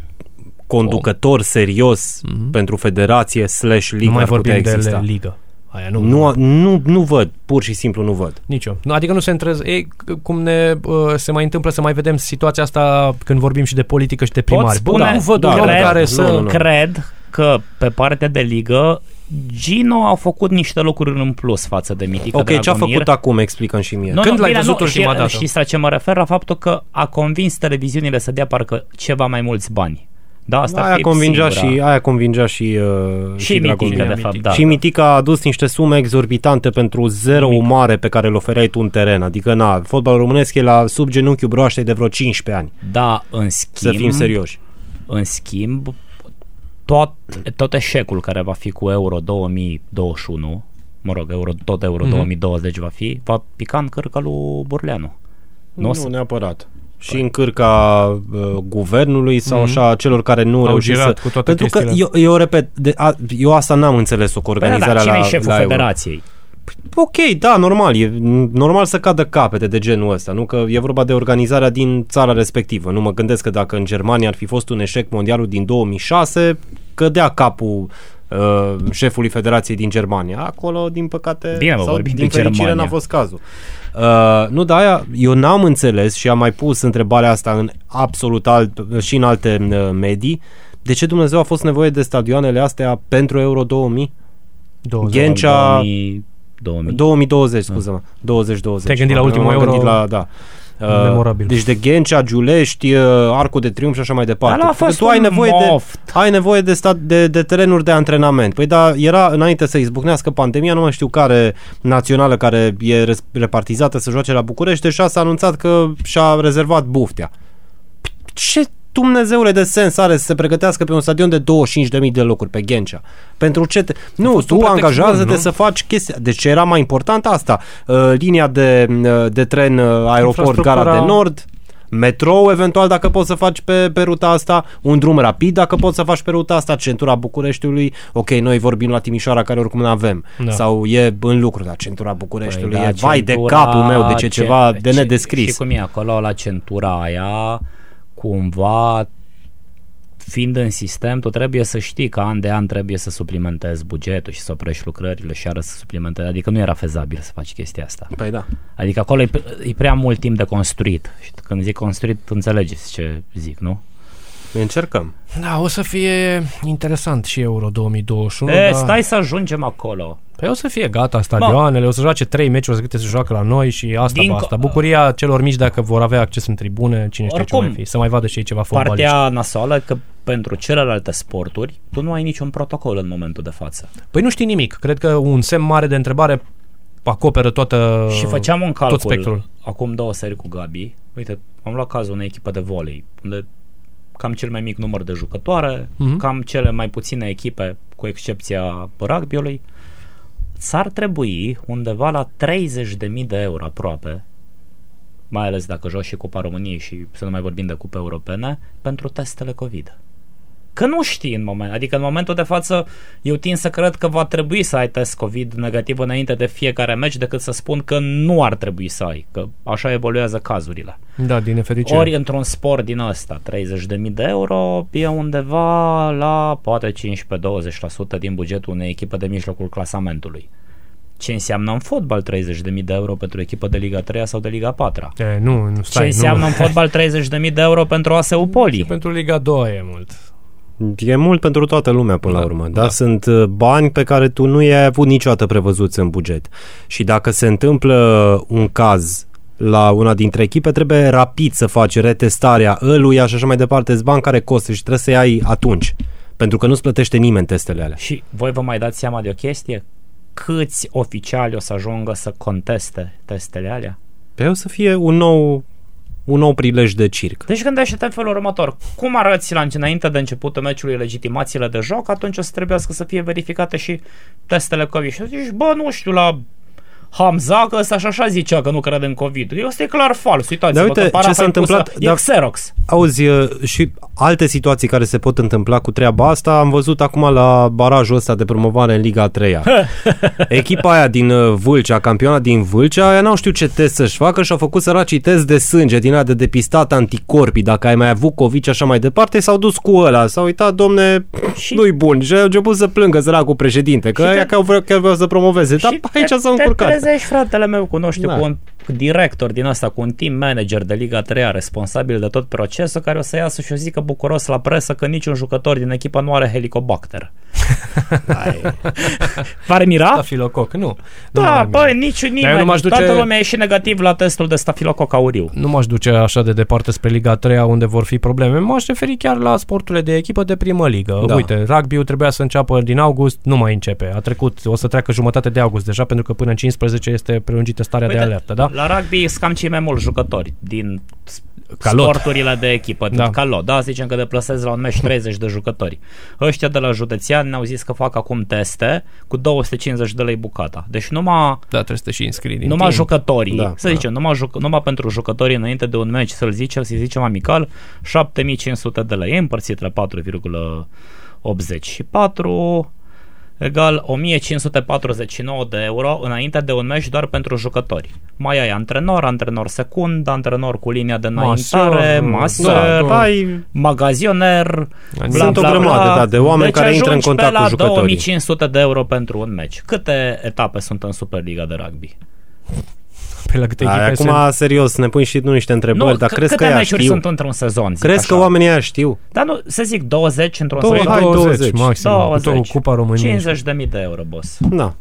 conducător serios Mhm. pentru federație slash nu ligă mai ar putea vorbim de exista. ligă. Aia nu. Nu, nu, nu văd, pur și simplu nu văd. Nici eu. Nu, Adică nu se întrez... E, c- cum ne uh, se mai întâmplă să mai vedem situația asta când vorbim și de politică și de Pot primari. Bă, spune, nu văd da, un om cred, care nu, să... nu, nu. cred că pe partea de ligă Gino a făcut niște lucruri în plus față de Mitică Ok, ce a Dragomir. făcut acum? Explicăm și mie. Nu, Când nu, l-ai bine, văzut nu, ultima și, dată? Și la ce mă refer la faptul că a convins televiziunile să dea parcă ceva mai mulți bani. Da, asta ar aia fi convingea singura. și aia convingea și uh, Și Dragoș Mitică, Mitică. de fapt, da. și Mitica a adus niște sume exorbitante pentru zero mare pe care îl ofereai tu în teren. Adică, na, fotbalul românesc e la sub genunchiul broaștei de vreo 15 ani. Da, în Să schimb, fim serioși. în schimb, tot, tot eșecul care va fi cu Euro 2021, mă rog, Euro, tot Euro Mhm. 2020 va fi, va pica în cârca lui Burleanu. Nu, Nu, să- neapărat. Și în cârca uh, guvernului sau Mhm. așa celor care nu Au reușesc girat să... cu toate Pentru că eu, chestiile. eu repet, de, a, eu asta n-am înțeles-o cu Păi da, organizarea dar cine la, e șeful la Euro. federației? Ok, da, normal. E normal să cadă capete de genul ăsta, nu? Că e vorba de organizarea din țara respectivă. Nu mă gândesc că dacă în Germania ar fi fost un eșec mondialul din 2006, cădea capul uh, șefului federației din Germania. Acolo, din păcate, Bine, mă, sau vorbim din de fericire Germania. n-a fost cazul. Uh, nu, da, aia, eu n-am înțeles și am mai pus întrebarea asta în absolut alt, și în alte uh, medii. De ce Dumnezeu a fost nevoie de stadioanele astea pentru Euro 2000? 20. Ghencea... 2000, 2000. 2020, scuză-mă. 2020. Te-ai gândit la M-am ultimul gândit Euro? La, da. Uh, Memorabil. Deci de Ghencea, Giulești, uh, Arcul de Triumf și așa mai departe. Dar a Pentru că fost tu ai un nevoie, de, moft. ai nevoie de, stat, de, de terenuri de antrenament. Păi da, era înainte să izbucnească pandemia, nu mai știu care națională care e res- repartizată să joace la București, deja s-a anunțat că și-a rezervat buftea. Ce Dumnezeule de sens are să se pregătească pe un stadion de 25.000 de locuri pe Ghencea? Pentru ce te... Nu, fost tu un pretext angajează-te bun, nu? să faci chestia. Deci era mai important asta. Uh, linia de, uh, de tren uh, aeroport Gara de Infrastructura- Nord, metrou eventual dacă poți să faci pe, pe ruta asta, un drum rapid dacă poți să faci pe ruta asta, centura Bucureștiului, ok, noi vorbim la Timișoara care oricum nu avem, Da. sau e în lucru, dar centura Bucureștiului Păi, e da, vai de centura- capul meu, deci e ce- ceva de ce- nedescris. Și cum e acolo la centura aia, cumva fiind în sistem, tu trebuie să știi că an de an trebuie să suplimentezi bugetul și să oprești lucrările și iară să suplimentezi. Adică nu era fezabil să faci chestia asta. Păi da. Adică acolo e, pe- e prea mult timp de construit. Și când zic construit, înțelegeți ce zic, nu? Încercăm. Da, o să fie interesant și Euro 2021. e, da. stai să ajungem acolo. Păi o să fie gata stadioanele, o să joace trei meciuri, o să câte să joacă la noi și asta Din basta. co- Bucuria celor mici dacă vor avea acces în tribune, cine știe ce Oricum, mai fi, să mai vadă și ei ceva fotbaliști. Partea nasoală că pentru celelalte sporturi tu nu ai niciun protocol în momentul de față. Păi nu știi nimic. Cred că un semn mare de întrebare acoperă toată Și făceam un calcul tot spectrul. acum două seri cu Gabi. Uite, am luat cazul unei echipe de volei, unde cam cel mai mic număr de jucătoare, Mhm. cam cele mai puține echipe, cu excepția rugby-ului, s-ar trebui undeva la 30.000 de euro aproape, mai ales dacă joci și Cupa României și să nu mai vorbim de cupe europene, pentru testele COVID. Că nu știi în moment, adică în momentul de față eu tind să cred că va trebui să ai test COVID negativ înainte de fiecare meci decât să spun că nu ar trebui să ai, că așa evoluează cazurile. Da, din nefericire. Ori într-un sport din ăsta, 30.000 de euro e undeva la poate 15-20% din bugetul unei echipe de mijlocul clasamentului. Ce înseamnă în fotbal 30.000 de euro pentru o echipă de Liga 3 sau de Liga 4? E, nu, nu, Ce stai, înseamnă nu. în fotbal 30.000 de euro pentru ASU Poli? Pentru Liga 2 e mult. E mult pentru toată lumea până la Da, urmă, da? da. Sunt uh, bani pe care tu nu i-ai avut niciodată prevăzuți în buget. Și dacă se întâmplă un caz la una dintre echipe, trebuie rapid să faci retestarea ăluia și așa mai departe. Sunt bani care costă și trebuie să-i ai atunci. Pentru că nu-ți plătește nimeni testele alea. Și voi vă mai dați seama de o chestie? Câți oficiali o să ajungă să conteste testele alea? Pe o să fie un nou, un nou prilej de circ. Deci gândește-te în felul următor. Cum arăți la înainte de începutul meciului legitimațiile de joc, atunci o să trebuiască să fie verificate și testele COVID. Și zici, bă, nu știu, la Hamza, că ăsta și așa zicea că nu crede în COVID. Ăsta e clar fals, uitați-vă Dar uite că ce parafa s-a e pusă- întâmplat, E dar- Xerox. Auzi, uh, și alte situații care se pot întâmpla cu treaba asta am văzut acum la barajul ăsta de promovare în Liga 3 Echipa aia din uh, Vâlcea, campioana din Vâlcea, aia n-au știut ce test să-și facă și au făcut săracii test de sânge din aia de depistat anticorpii, dacă ai mai avut COVID și așa mai departe, s-au dus cu ăla, s-au uitat, domne, Și- nu-i bun și au început să plângă săracul președinte, că Și te- aia chiar vreau, chiar vreau să promoveze, dar Și aici te- s-au te încurcat. Trezești, fratele meu, cu, nu știu, Da. cu un director din asta, cu un team manager de Liga 3 responsabil de tot procesul, care o să iasă și o zică bucuros la presă că niciun jucător din echipă nu are helicobacter. Pare mira? Stafilococ, nu. Nu Da, mai băi, mira. nici Dar eu nimeni. nu m-aș duce- Toată lumea e și negativ la testul de stafilococ auriu. Nu m-aș duce așa de departe spre Liga 3 unde vor fi probleme. M-aș referi chiar la sporturile de echipă de primă ligă. Da. Uite, rugby-ul trebuia să înceapă din august, nu mai începe. A trecut, o să treacă jumătate de august deja, pentru că până în 15 este prelungită starea de Uite, alertă, da? La rugby sunt cam cei mai mulți jucători din s- Calot. sporturile de echipă. Da. Da. Calot, da, zicem că deplasezi la un meci 30 de jucători. Ăștia de la județean ne-au zis că fac acum teste cu 250 de lei bucata. Deci numai Da, trebuie să te și înscrii din numai timp. jucătorii, Da, da, să da. zicem, numai, juc- numai pentru jucătorii înainte de un meci, să-l zicem, să zicem amical, 7500 de lei, împărțit la 4,84 egal 1549 de euro înainte de un meci doar pentru jucători. Mai ai antrenor, antrenor secund, antrenor cu linia de înaintare, Masor, maser, da, Ai, magazioner, bla, Sunt o bla, grămadă, bla. da, de oameni deci care intră în ajungi contact pe cu la jucătorii. 2500 de euro pentru un meci. Câte etape sunt în Superliga de rugby? Pe la câte ai, echipe acum, serios, ne pui și tu niște întrebări, dar c- crezi că câte ea meciuri știu? sunt într-un sezon? zic Crezi că așa? oamenii aia știu? Dar nu, să zic 20 într-un Două- sezon. hai, 20, 20. maxim. 20. Cu Cupa României. 50 de mii de euro, boss. Da.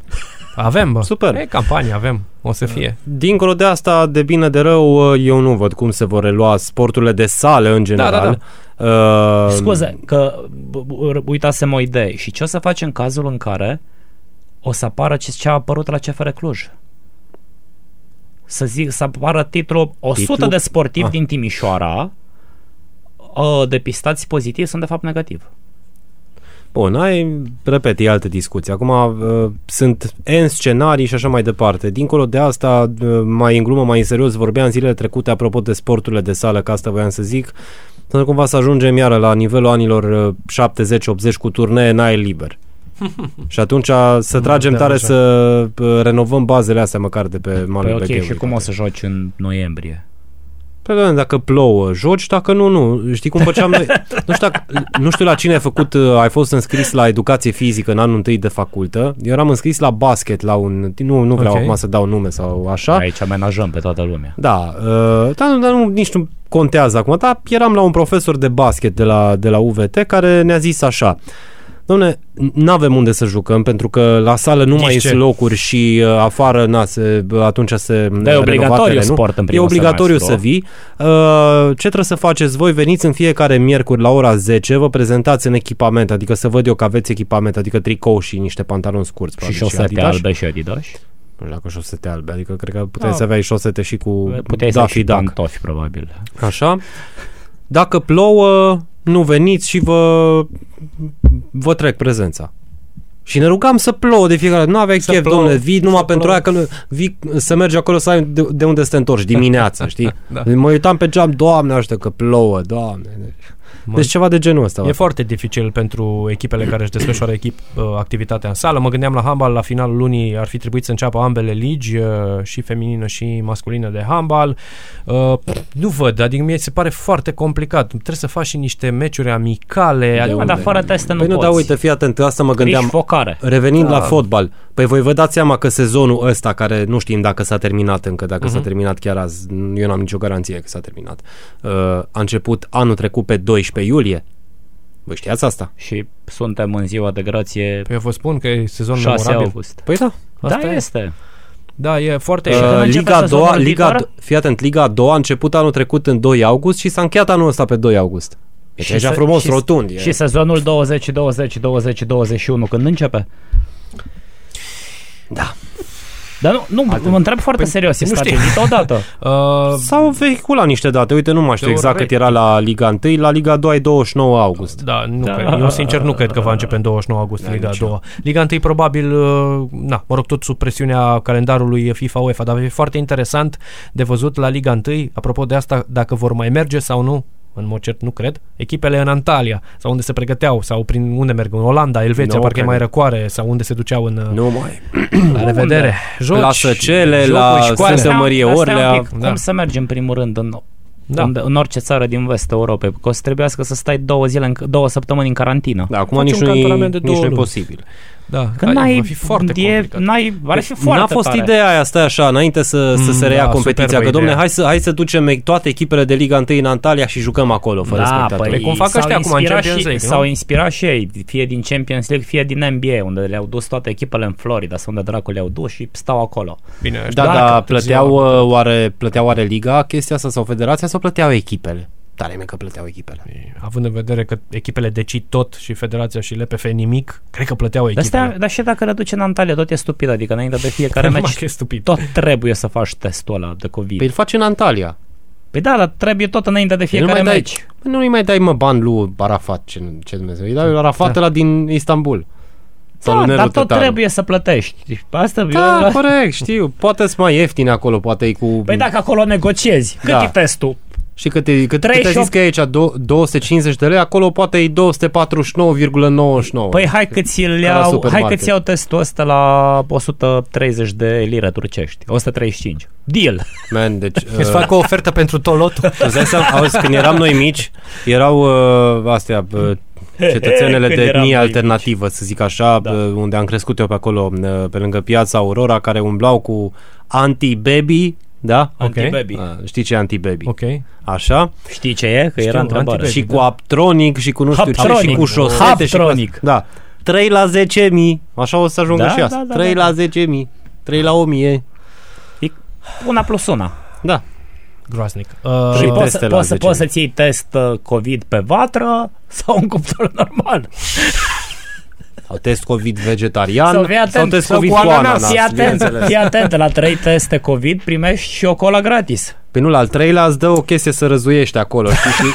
Avem, bă. Super. E campanie, avem. O să fie. Dincolo de asta, de bine de rău, eu nu văd cum se vor relua sporturile de sală în general. Da, da, da. Uh, Scuze, că b- b- uitasem o idee. Și ce o să faci în cazul în care o să apară ce, ce a apărut la CFR Cluj? Să zic, să apară titlul 100 Titlu? de sportivi Ah. din Timișoara uh, depistați pozitiv sunt de fapt negativ. Bun, ai, repet, e altă discuție. Acum uh, sunt N scenarii și așa mai departe. Dincolo de asta, uh, mai în glumă, mai în serios, vorbeam zilele trecute apropo de sporturile de sală, că asta voiam să zic, să cumva să ajungem iară la nivelul anilor uh, 70-80 cu turnee în aer liber. Și atunci să tragem da, tare așa. să uh, renovăm bazele astea măcar de pe malul Păi ok, Begheului. și cum o să joci în noiembrie? Păi doamne, dacă plouă, joci, dacă nu, nu. Știi cum făceam noi? Nu știu, dacă, nu știu la cine ai făcut, uh, ai fost înscris la educație fizică în anul întâi de facultă. Eu eram înscris la basket, la un... Nu, nu vreau Ok. acum să dau nume sau așa. Aici amenajăm pe toată lumea. Da, uh, dar, nu, dar nu, nici nu contează acum. Dar eram la un profesor de basket de la, de la UVT care ne-a zis așa. Domne, nu avem unde să jucăm pentru că la sală nu mai Ghișe. sunt locuri și uh, afară na, se, atunci se Da, e obligatoriu sport în E primul obligatoriu semestru. să vii. Uh, ce trebuie să faceți voi? Veniți în fiecare miercuri la ora 10, vă prezentați în echipament, adică să văd eu că aveți echipament, adică tricou și niște pantaloni scurți. Și probabil, șosete Adidas. albe și Adidas? Nu știu dacă șosete albe, adică cred că puteai Da. să aveai șosete și cu Puteai să ai Daffy și Duck. pantofi, probabil. Așa. Dacă plouă, nu veniți și vă, vă trec prezența. Și ne rugam să plouă de fiecare dată. Nu aveai Să chef, plouă, domnule, vii numai să pentru plouă. aia că nu, vii să mergi acolo să ai de, de unde să te întorci dimineața, știi? Da. Mă uitam pe geam, doamne, aștept că plouă, doamne. Deci ceva de genul ăsta. E va fi. foarte dificil pentru echipele care își desfășoară echip, uh, activitatea în sală. Mă gândeam la handbal, la finalul lunii ar fi trebuit să înceapă ambele ligi, uh, și feminină și masculină de handbal. Uh, nu văd, adică mie se pare foarte complicat. Trebuie să faci și niște meciuri amicale. Da, adică- dar fără teste nu Păi nu, poți. dar uite, fii atent, asta mă Rici gândeam. focare. Revenind Da. la fotbal, păi voi vă dați seama că sezonul ăsta, care nu știm dacă s-a terminat încă, dacă Mhm. s-a terminat chiar azi, eu n-am nicio garanție că s-a terminat, uh, a început anul trecut pe 12 iulie. Voi știați asta? Și suntem în ziua de grație Păi eu vă spun că e sezon 6 memorabil. august. Păi da. Da, Asta e. este. Da, e foarte... Și când Uh, începe Liga a doua, sezonul Liga, viitor? fii atent, Liga a doua a început anul trecut în 2 august și s-a încheiat anul ăsta pe 2 august. Deci Și aici se- frumos, și- rotund. E. Și sezonul 20, 20, 20, 21, când începe? Da. Dar nu, nu mă întreb foarte serios, e nu știu. stabilit odată. Uh, S-au vehiculat niște date, uite, nu mai știu exact cât Teoretic. era la Liga 1, la Liga 2 e 29 august. Da, nu Da. da. cred. Eu sincer nu cred că va începe în 29 august Da, Liga nici 2. Liga 1 probabil, uh, na, mă rog, tot sub presiunea calendarului FIFA UEFA, dar va fi foarte interesant de văzut la Liga 1, apropo de asta, dacă vor mai merge sau nu în mod cert nu cred, echipele în Antalya sau unde se pregăteau sau prin unde merg, în Olanda, Elveția, Nu parcă e cred. mai răcoare sau unde se duceau în uh, Nu mai. la revedere. Joci, La Săcele, jocuri, la școală. Sfântă Mărie Asta e Orlea. un pic, Da. Cum să mergi în primul rând în, Da. în, în orice țară din vestul Europei? Că o să trebuiască să stai două zile, în, două săptămâni în carantină. Da, acum Faci nici un nu e cantonament de două nici nu e luni. posibil. Da, Când Hai, n-ai, va fi foarte e, complicat. n-ai, ar fi foarte N-a fost tare. ideea aia, stai așa, înainte să, să Mm, se reia da, competiția, superbă că domne, ideea. hai să, hai să ducem toate echipele de Liga 1 în Antalya și jucăm acolo, fără da, spectatori. Păi cum fac s-au ăștia acum în inspirat Champions și- League, nu? S-au inspirat și ei, fie din Champions League, fie din NBA, unde le-au dus toate echipele în Florida, sau unde dracu le-au dus și stau acolo. Bine, Da, ăștia- da, dacă plăteau târziu- uh, oare, plăteau oare Liga chestia asta sau Federația sau plăteau echipele? Tare mie că plăteau echipele. Având în vedere că echipele decid tot și Federația și LPF nimic, cred că plăteau Dar, echipele. astea, dar și dacă le duci în Antalya, tot e stupid, adică înainte de fiecare Numai meci, că e stupid. tot trebuie să faci testul ăla de COVID. Păi îl faci în Antalya. Păi da, dar trebuie tot înainte de nu fiecare mai dai, meci. Păi nu-i mai dai mă bani lui Arafat, ce, ce Dumnezeu. Îi dai lui Arafat Da. ăla din Istanbul. Sau lui Da, Nelu dar tot Tătanu. trebuie să plătești. Asta Da, eu... corect, știu. Poate să mai ieftin acolo, poate e cu... Păi dacă acolo negociezi, cât Da. e testul? Și cât, e, cât, cât ai 38 zis că e aici, do, 250 de lei, acolo poate e 249,99. Păi hai că ți la iau, hai supermarket. că ți iau testul ăsta la 130 de lire turcești. 135. Deal. Man, deci... Îți fac o ofertă pentru Toloto. Îți dai seama, auzi, când eram noi mici, erau uh, astea, uh, cetățenele Când de eram etnie noi alternativă, să zic așa, Da. uh, unde am crescut eu pe acolo, uh, pe lângă piața Aurora, care umblau cu anti-baby, da? Anti-baby. Uh, știi ce e anti-baby? ok. Așa? Știi ce e? Că Știu, era întrebare. anti-baby. Și da. cu Aptronic și cu nu știu ce, și Haptronic. cu șosete și cu... Haptronic. Da. 3 la 10 mii. Așa o să ajungă Da, și asta. da, da, 3 da. la 10 mii. 3 la 1000. Una plus una. Da. Groaznic. Și Și Uh, poți, teste să, la poți, să, 10.000. poți să-ți iei test uh, COVID pe vatră sau un cuptor normal. Sau test COVID vegetarian Sau fii atent, sau test sau COVID cu cu ananas. ananas. Fii atent, bineînțeles. fii atent, la trei teste COVID primești și o cola gratis. Păi nu, la al treilea îți dă o chestie să răzuiești acolo, știi? Și,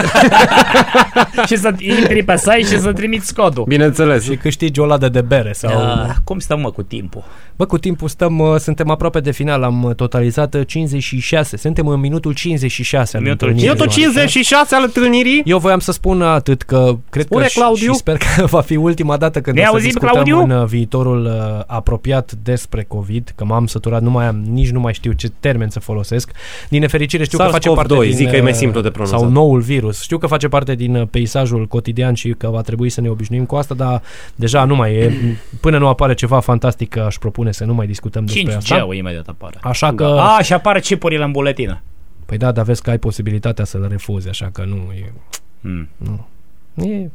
și să intri pe site și să trimiți codul. bineînțeles. și câștigi o ladă de bere sau... Uh, cum stăm mă cu timpul? Bă, cu timpul stăm, uh, suntem aproape de final, am uh, totalizat uh, 56, suntem în minutul 56 al Minutul întâlnirii Minutul noastre. 56 al întâlnirii. Eu voiam să spun atât că cred Spune, că și- Claudiu. și sper că va fi ultima dată când Ne o să auzim, discutăm Claudiu? în uh, viitorul uh, apropiat despre COVID, că m-am săturat, nu mai am, nici nu mai știu ce termen să folosesc. Din nefericire știu că face SARS-CoV-2, parte din... zic că e mai uh, simplu de pronunțat. Sau noul virus. Știu că face parte din uh, peisajul cotidian și că va trebui să ne obișnuim cu asta, dar deja nu mai e. Până nu apare ceva fantastic, aș propune să nu mai discutăm despre asta. 5G-ul imediat apare. Așa că... A, și apar chipurile în buletină. Păi da, dar vezi că ai posibilitatea să le refuzi, așa că nu e... Hmm. e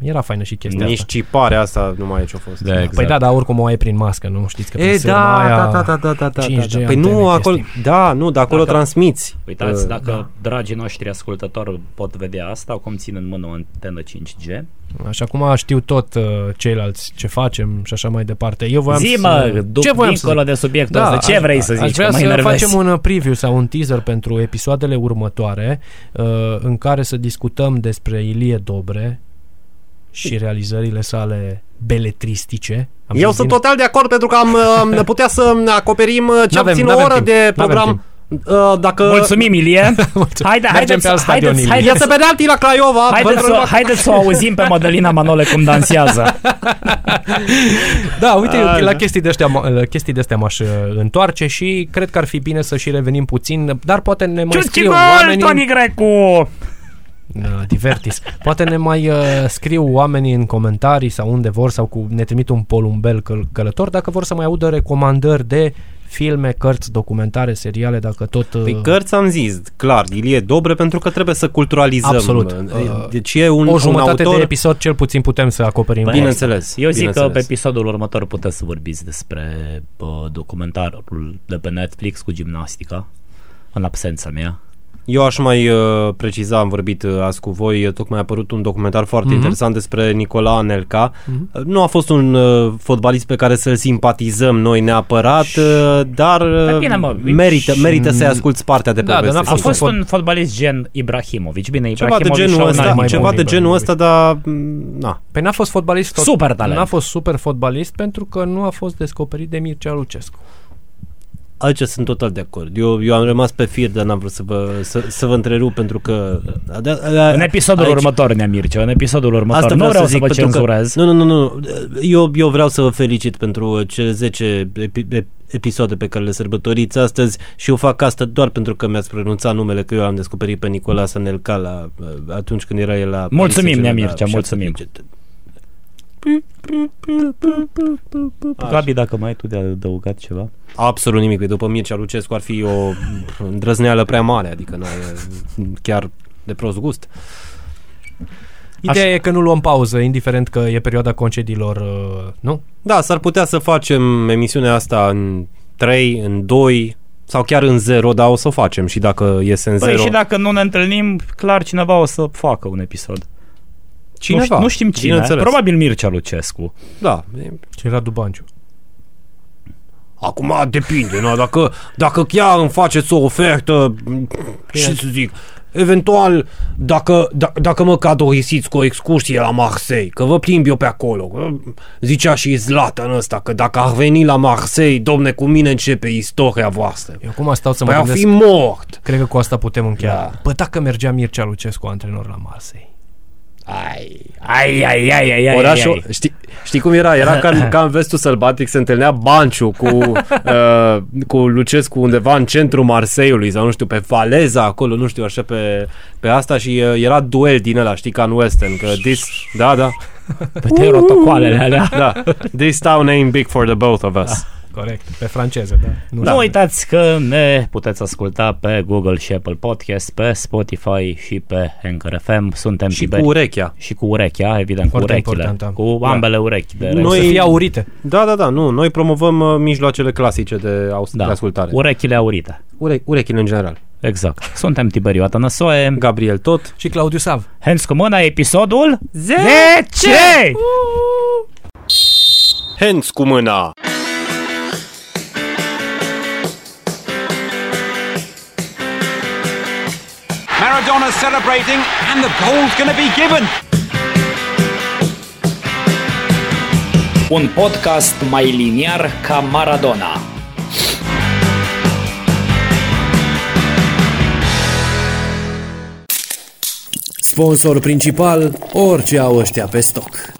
era faină și chestia Nici asta. ciparea asta nu mai e ce-a fost. Da, exact. Păi da, dar oricum o ai prin mască, nu? Știți că prin E, sârma da, aia, da, da, da, da, da, 5G da, da. Păi antene, nu, acolo, chestii. da, nu, dar acolo Dacă- transmiți. Uitați, Uh, dacă da. dragii noștri ascultători pot vedea asta, cum țin în mână o antenă 5G. Așa cum știu tot uh, ceilalți ce facem și așa mai departe. Eu voiam Zi să... mă, du- ce voiam să dincolo zic? de subiectul Da, ăsta, ce aș- vrei să zici? Aș vrea că mă să enervezi? facem un uh, preview sau un teaser pentru episoadele următoare uh, în care să discutăm despre Ilie Dobre și realizările sale beletristice. Am Eu zis sunt din- total de acord pentru că am uh, putea să acoperim uh, cel N-avem- puțin o n-avem oră timp, de n-avem program. Uh, Dacă Mulțumim, Ilie! Haide, Mergem haideți, pe alt stadion, haideți, Ilie. haideți, Iese penalti la Craiova. haideți, pentru- să, haideți să o auzim pe Mădălina Manole cum dansează. Da, uite, Ah, eu la da. chestii de astea, la chestii de astea m-aș uh, întoarce și cred că ar fi bine să și revenim puțin, dar poate ne mai Ciuci scriu gol, oamenii... Toni Grecu! Da, divertis. Poate ne mai uh, scriu oamenii în comentarii sau unde vor sau cu, ne trimit un polumbel căl- călător dacă vor să mai audă recomandări de filme, cărți, documentare, seriale, dacă tot... Uh, Păi cărți am zis, clar, Ilie Dobre, pentru că trebuie să culturalizăm. Absolut. Deci e un, o jumătate un autor... de episod cel puțin putem să acoperim. Băi, Bineînțeles. Eu zic că bineînțeles. pe episodul următor puteți să vorbiți despre uh, documentarul de pe Netflix cu gimnastica, în absența mea. Eu aș mai uh, preciza, am vorbit uh, azi cu voi, uh, tocmai a apărut un documentar foarte Mhm. interesant despre Nicola Anelca. Mhm. Uh, Nu a fost un uh, fotbalist pe care să-l simpatizăm noi neapărat, uh, dar uh, Dar bine, mă, merită, merită să-i asculti partea de Da, dar poveste. n-a A fost fost un fot- un fotbalist gen Ibrahimovic. Bine, ceva de Ibrahimovic genul și-a ăsta, un mai ceva bun de genul Ibrahimovic. ăsta, dar mm, na. Păi n-a fost fotbalist tot. Super talent. N-a fost super fotbalist pentru că nu a fost descoperit de Mircea Lucescu. Aici sunt total de acord. Eu, eu am rămas pe fir, dar n-am vrut să vă, să, să vă întrerup pentru că... A, a, a, în episodul aici, următor, Nea Mircea, în episodul următor. Asta vreau nu vreau să, zic, să vă cenzurez. Nu, nu, nu, nu. Eu, eu vreau să vă felicit pentru cele 10 epi, episoade pe care le sărbătoriți astăzi și eu fac asta doar pentru că mi-ați pronunțat numele, că eu am descoperit pe Nicolas Sanelca la, atunci când era el la... Mulțumim, Nea Mircea, mulțumim. 7. Așa. Gabi, dacă mai ai tu de adăugat ceva? Absolut nimic. Păi după Mircea Lucescu ar fi o îndrăzneală prea mare, adică nu e chiar de prost gust. Ideea Așa. e că nu luăm pauză, indiferent că e perioada concediilor, uh, nu? Da, s-ar putea să facem emisiunea asta în 3, în 2 sau chiar în 0, dar o să o facem și dacă iese în păi 0. și dacă nu ne întâlnim, clar cineva o să facă un episod. Cineva. Nu, știm, nu știm cine, probabil Mircea Lucescu. Da. Și Radu Banciu. Acum depinde, nu? Dacă, dacă chiar îmi faceți o ofertă, ce să zic, eventual, dacă, d- da, dacă mă cadorisiți cu o excursie la Marseille, că vă plimb eu pe acolo, zicea și Zlatan ăsta, că dacă ar veni la Marseille, domne, cu mine începe istoria voastră. Eu acum stau să păi mă gândesc... fi mort. Cred că cu asta putem încheia. Da. Păi dacă mergea Mircea Lucescu antrenor la Marseille. Ai, ai, ai, ai, ai, ai, Orașul, ai. Știi, știi cum era? Era ca, ca în vestul sălbatic, se întâlnea Banciu cu, uh, cu Lucescu undeva în centrul Marseiului sau nu știu, pe Valeza acolo, nu știu, așa pe, pe asta și uh, era duel din ăla, știi, ca în Western, că this, da, da. Pe te protocoalele alea. Da, this town ain't big for the both of us. Corect, pe franceză, da. Nu, da. nu uitați că ne puteți asculta pe Google și Apple Podcast, pe Spotify și pe Anchor FM. Suntem și tiberi. cu urechea. Și cu urechea, evident, Foarte cu urechile. important, da. Cu ambele urechi. De Noi... Să fie aurite. Da, da, da, nu. Noi promovăm uh, mijloacele clasice de, aus- da. de ascultare. Urechile aurite. Ure- urechile în general. Exact. Suntem Tiberiu Atănăsoe, Gabriel Tot Și Claudiu Sav. Hands cu mâna, episodul 10! Hands cu mâna! Maradona celebrating, and the goal's going to be given. Un podcast mai liniar ca Maradona. Sponsor principal, orice au ăștia pe stoc.